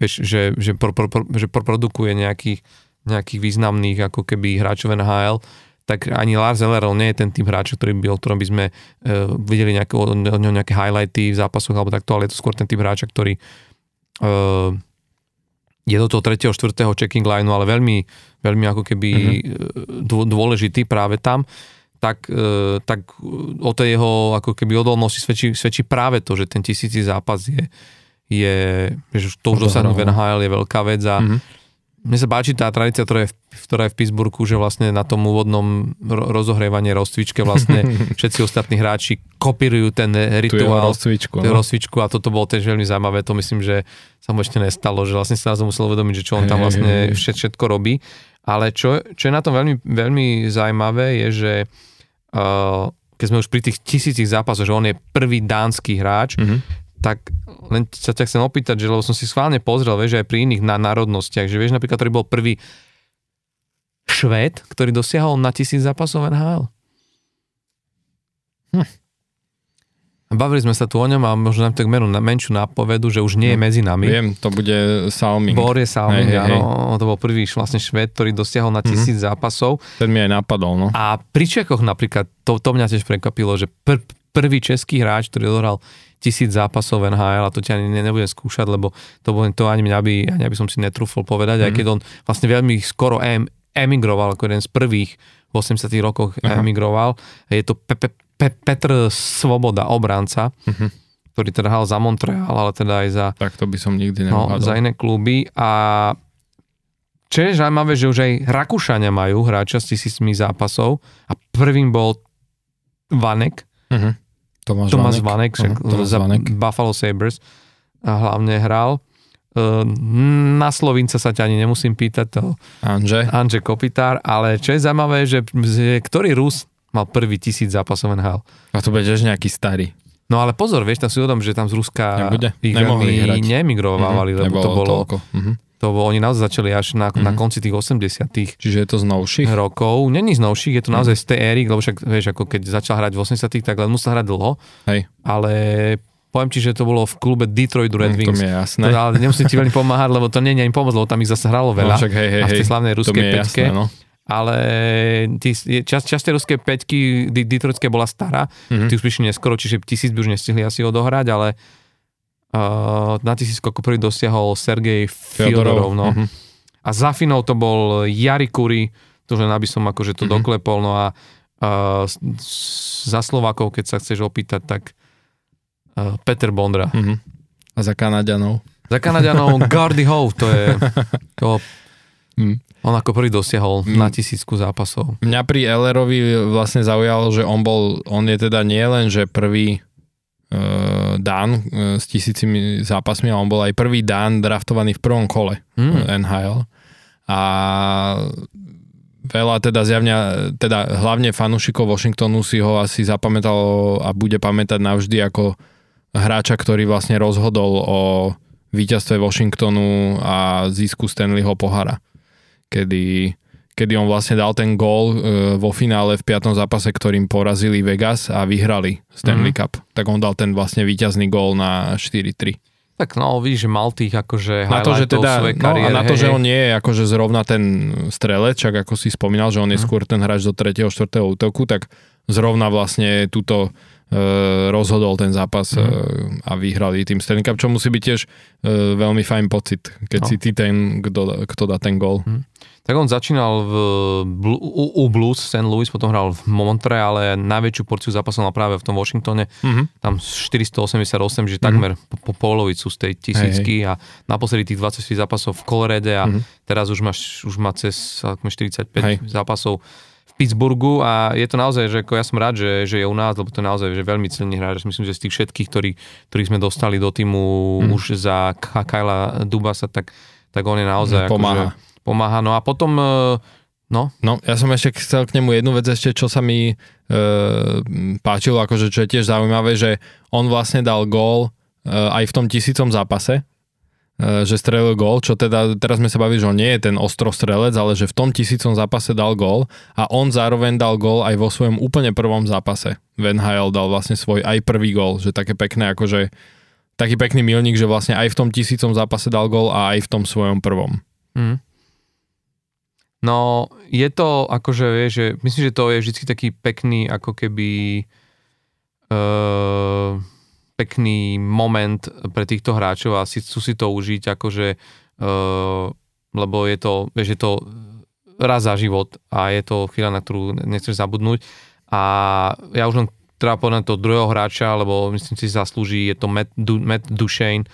vieš, že, že, pro, pro, pro, že produkuje nejakých, nejakých významných ako keby hráčov NHL, tak ani Lars Eller nie je ten tým hráč, ktorý by, o ktorom by sme uh, videli nejaké, od neho nejaké highlighty v zápasoch alebo takto, ale je to skôr ten tým hráča, ktorý uh, je do toho 3. 4. checking lineu, ale veľmi, veľmi ako keby mm-hmm. dôležitý práve tam, tak, e, tak o tej jeho ako keby odolnosti svedčí, svedčí práve to, že ten tisíci zápas je, je že to už dosiahnuť v NHL je veľká vec a mm-hmm mne sa páči tá tradícia, ktorá je, v, ktorá je v Pittsburghu, že vlastne na tom úvodnom rozohrievanie rozcvičke vlastne <laughs> všetci ostatní hráči kopírujú ten rituál. rozcvičku. Tú no. rozcvičku a toto bolo tiež veľmi zaujímavé. To myslím, že sa mu ešte nestalo, že vlastne sa nás musel uvedomiť, že čo on tam vlastne všetko robí. Ale čo, čo je na tom veľmi, veľmi zaujímavé je, že uh, keď sme už pri tých tisícich zápasoch, že on je prvý dánsky hráč, mm-hmm tak len sa ťa chcem opýtať, že lebo som si schválne pozrel, vieš, aj pri iných na národnostiach, že vieš napríklad, ktorý bol prvý Švéd, ktorý dosiahol na tisíc zápasov NHL. Hm. Bavili sme sa tu o ňom a možno nám tak menu na menšiu nápovedu, že už nie je hm. medzi nami. Viem, to bude Salming. Bor je Salming, hej, áno. Hej. To bol prvý vlastne šved, ktorý dosiahol na mhm. tisíc mm-hmm. zápasov. Ten mi aj napadol, no. A pri Čekoch napríklad, to, to mňa tiež prekvapilo, že pr- prvý český hráč, ktorý odohral tisíc zápasov v NHL a to ťa ani nebudem skúšať, lebo to, to ani mňa by, ani by som si netrúfol povedať, mm. aj mhm. keď on vlastne veľmi skoro em, emigroval, ako jeden z prvých v 80 rokoch Aha. emigroval. Je to Pe- Pe- Pe- Petr Svoboda, obranca, uh-huh. ktorý teda hral za Montreal, ale teda aj za... Tak to by som nikdy no, za iné kluby a čo je zaujímavé, že už aj Rakúšania majú hráča s tisícmi zápasov a prvým bol Vanek, uh-huh. Tomáš, Tomáš Vanek, však uh, za Vanek. Buffalo Sabres a hlavne hral. Na Slovinca sa ťa ani nemusím pýtať, to Anže. Anže Kopitár, ale čo je zaujímavé, že, ktorý Rus mal prvý tisíc zápasov NHL? A to bude nejaký starý. No ale pozor, vieš, tam si uvedom, že tam z Ruska Nebude. ich veľmi neemigrovávali, mm-hmm. lebo to bolo... Mm-hmm. To oni naozaj začali až na, mm-hmm. na konci tých 80 Čiže je to z novších? Rokov. Není z novších, je to naozaj mm-hmm. z tej éry, lebo však vieš, ako keď začal hrať v 80 tak len musel hrať dlho. Hej. Ale poviem ti, že to bolo v klube Detroit Red Wings. Mm, to mi je jasné. To, ale nemusím ti veľmi pomáhať, lebo to nie je im pomoc, lebo tam ich zase hralo veľa. No, však, hej, hej, a v tej slavnej ruskej peťke. Jasné, no. Ale tí, čas, časť tej ruskej peťky Detroitské bola stará, mm-hmm. tí už prišli neskoro, čiže tisíc by už nestihli asi odohrať, ale uh, na tisícko ako prvý dosiahol Sergej Fyodorov. No. Mm-hmm a za Finov to bol Jari Kuri, to len aby som akože to mm-hmm. doklepol, no a uh, za Slovákov, keď sa chceš opýtať, tak uh, Peter Bondra. Mm-hmm. A za Kanaďanov? Za Kanaďanov <laughs> Gardy Howe, to je to Hmm. On ako prvý dosiahol hmm. na tisícku zápasov. Mňa pri Ellerovi vlastne zaujalo, že on bol, on je teda nie len, že prvý uh, Dan uh, s tisícimi zápasmi, ale on bol aj prvý Dan draftovaný v prvom kole hmm. NHL. A veľa teda zjavňa, teda hlavne fanúšikov Washingtonu si ho asi zapamätalo a bude pamätať navždy ako hráča, ktorý vlastne rozhodol o víťazstve Washingtonu a zisku Stanleyho pohara. Kedy, kedy on vlastne dal ten gól e, vo finále v piatom zápase, ktorým porazili Vegas a vyhrali Stanley mm-hmm. Cup. Tak on dal ten vlastne víťazný gól na 4-3. Tak no, vidíš, že mal tých akože na to, že teda, svojej kariére. No, a na to, hej, že on nie je akože zrovna ten strelec, čak ako si spomínal, že on je mm. skôr ten hráč do 3. 4. útoku, tak zrovna vlastne túto rozhodol ten zápas mm. e, a vyhrali tým Stanley Cup, čo musí byť tiež e, veľmi fajn pocit, keď no. si ty ten, kto, kto dá ten gol. Mm. Tak on začínal v, u, u Blues St. Louis, potom hral v Montreale, najväčšiu porciu zápasov mal práve v tom Washingtone, mm-hmm. tam 488, že takmer mm-hmm. po, po polovicu z tej tisícky hey, a naposledy tých 24 zápasov v Colorade a mm-hmm. teraz už, máš, už má cez 45 hey. zápasov Pittsburghu a je to naozaj, že ja som rád, že, že je u nás, lebo to je naozaj že veľmi cenný hráč. Myslím, že z tých všetkých, ktorí, ktorých sme dostali do týmu mm. už za Kyla Dubasa, tak, tak on je naozaj... Pomáha. Akože, pomáha. No a potom, e, no. No, ja som ešte chcel k nemu jednu vec ešte, čo sa mi e, páčilo, akože čo je tiež zaujímavé, že on vlastne dal gól e, aj v tom tisícom zápase, že strelil gól, čo teda teraz sme sa bavili, že on nie je ten ostrostrelec, ale že v tom tisícom zápase dal gól a on zároveň dal gól aj vo svojom úplne prvom zápase. V NHL dal vlastne svoj aj prvý gól, že také pekné, akože taký pekný milník, že vlastne aj v tom tisícom zápase dal gól a aj v tom svojom prvom. Mm. No, je to akože, vieš, že myslím, že to je vždy taký pekný, ako keby uh, pekný moment pre týchto hráčov a si, chcú si to užiť, akože, uh, lebo je to, vieš, je to raz za život a je to chvíľa, na ktorú nechceš zabudnúť. A ja už len treba povedať toho druhého hráča, lebo myslím si zaslúži, je to Matt, du, Matt Duchesne,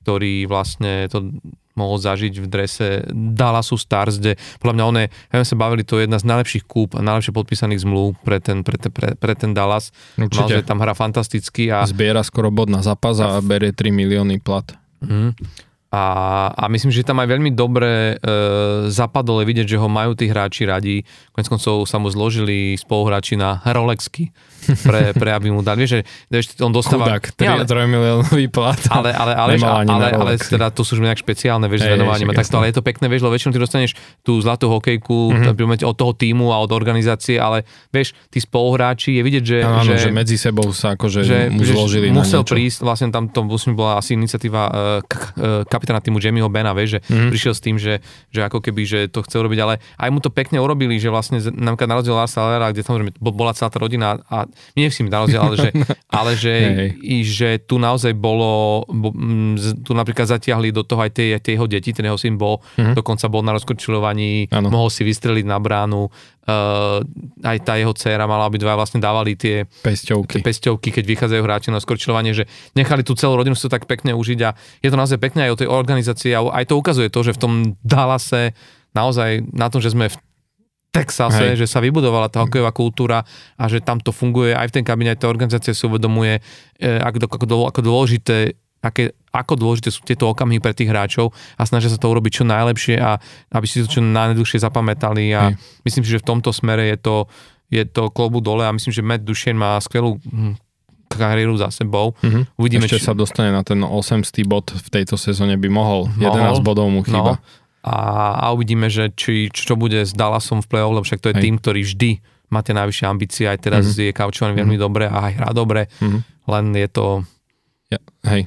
ktorý vlastne to mohol zažiť v drese Dallasu Stars, kde podľa mňa on je, ja sa bavili, to je jedna z najlepších kúp a najlepšie podpísaných zmluv pre ten, pre, ten, pre, pre ten Dallas. Určite. Naozaj tam hrá fantasticky. A... Zbiera skoro bod na zápas a, a berie 3 milióny plat. Mm. A, a myslím, že tam aj veľmi dobre e, zapadol vidieť, že ho majú tí hráči radi. Konec koncov sa mu zložili spoluhráči na Rolexky pre, pre aby mu dali. Vieš, že vieš, on dostáva... Chudák, 3, 3 miliónový plat. Ale, ale, ale, ale, ale, ale teda to sú už nejak špeciálne, vieš, s venovaním a takto, ale je to pekné, vieš, lebo väčšinou ty dostaneš tú zlatú hokejku mm-hmm. od toho týmu a od organizácie, ale vieš, tí spoluhráči, je vidieť, že... Áno, že, že medzi sebou sa akože že, mu zložili musel prísť, vlastne tam to musím bola asi iniciatíva uh, k, uh, kapitána týmu Jamieho Bena, vieš, že mm-hmm. prišiel s tým, že, že ako keby, že to chce urobiť, ale aj mu to pekne urobili, že vlastne napríklad na rozdiel Larsa Lera, kde samozrejme bola celá tá rodina a nie si mi rozdiel, ale že, ale že, <laughs> i, že tu naozaj bolo, bo, m, tu napríklad zatiahli do toho aj tie, tie jeho deti, ten jeho syn bol, mm-hmm. dokonca bol na rozkorčilovaní, ano. mohol si vystreliť na bránu, uh, aj tá jeho dcéra mala, aby dva vlastne dávali tie pesťovky. tie pesťovky, keď vychádzajú hráči na skorčilovanie, že nechali tú celú rodinu si to tak pekne užiť a je to naozaj pekné aj o tej organizácii a aj to ukazuje to, že v tom Dallase naozaj na tom, že sme v Texase, Hej. že sa vybudovala tá hokejová kultúra a že tam to funguje aj v ten kabinet, tá organizácia si uvedomuje, e, ako, ako, ako dôležité aké, ako dôležité sú tieto okamihy pre tých hráčov a snažia sa to urobiť čo najlepšie a aby si to čo najdlhšie zapamätali a Hej. myslím si, že v tomto smere je to, je to klobu dole a myslím, že Matt Duchene má skvelú hm, kariéru za sebou. Mm-hmm. Uvidíme, Ešte či... sa dostane na ten 8. bod v tejto sezóne by mohol. mohol 11 bodov mu chýba. No a, a uvidíme, že či, čo bude s Dallasom v play-off, lebo však to je Hej. tým, ktorý vždy má tie najvyššie ambície, aj teraz mm-hmm. je kaučovaný mm-hmm. veľmi dobre a aj hrá dobre, mm-hmm. len je to... Ja, hej,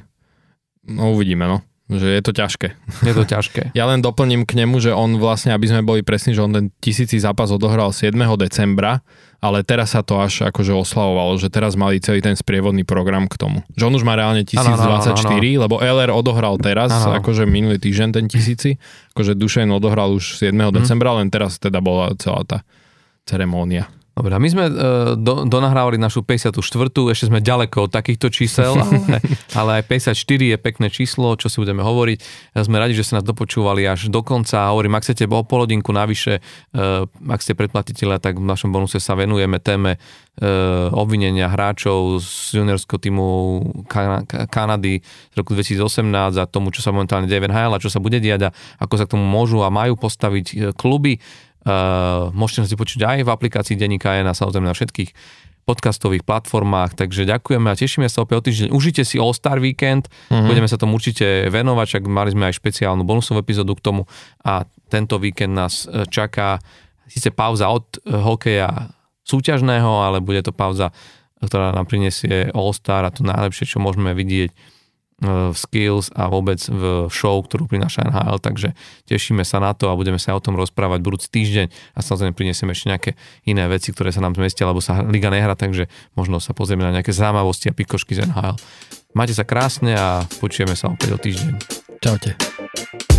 no uvidíme, no že je to ťažké. Je to ťažké. <laughs> Ja len doplním k nemu, že on vlastne, aby sme boli presní, že on ten tisíci zápas odohral 7. decembra, ale teraz sa to až akože oslavovalo, že teraz mali celý ten sprievodný program k tomu. Že on už má reálne 1024, ano, ano, ano. lebo LR odohral teraz, ano. akože minulý týždeň ten tisíci, akože Dušen odohral už 7. Hmm. decembra, len teraz teda bola celá tá ceremónia. Dobre, my sme uh, do, donahrávali našu 54. Ešte sme ďaleko od takýchto čísel, <laughs> ale, ale aj 54 je pekné číslo, čo si budeme hovoriť. Sme radi, že ste nás dopočúvali až do konca. Hovorím, ak chcete o polodinku navyše, uh, ak ste predplatiteľa, tak v našom bonuse sa venujeme téme uh, obvinenia hráčov z juniorského týmu kan- Kanady z roku 2018 a tomu, čo sa momentálne deje v NHL a čo sa bude diať a ako sa k tomu môžu a majú postaviť kluby. Uh, môžete nás počuť aj v aplikácii Denníka N a samozrejme na všetkých podcastových platformách, takže ďakujeme a tešíme sa opäť o týždeň. Užite si All Star Weekend, uh-huh. budeme sa tomu určite venovať, však mali sme aj špeciálnu bonusovú epizódu k tomu a tento víkend nás e, čaká síce pauza od e, hokeja súťažného, ale bude to pauza, ktorá nám prinesie All Star a to najlepšie, čo môžeme vidieť v skills a vôbec v show, ktorú prináša NHL, takže tešíme sa na to a budeme sa o tom rozprávať budúci týždeň a samozrejme prinesieme ešte nejaké iné veci, ktoré sa nám zmestia, lebo sa liga nehra, takže možno sa pozrieme na nejaké zaujímavosti a pikošky z NHL. Majte sa krásne a počujeme sa opäť o týždeň. Čaute.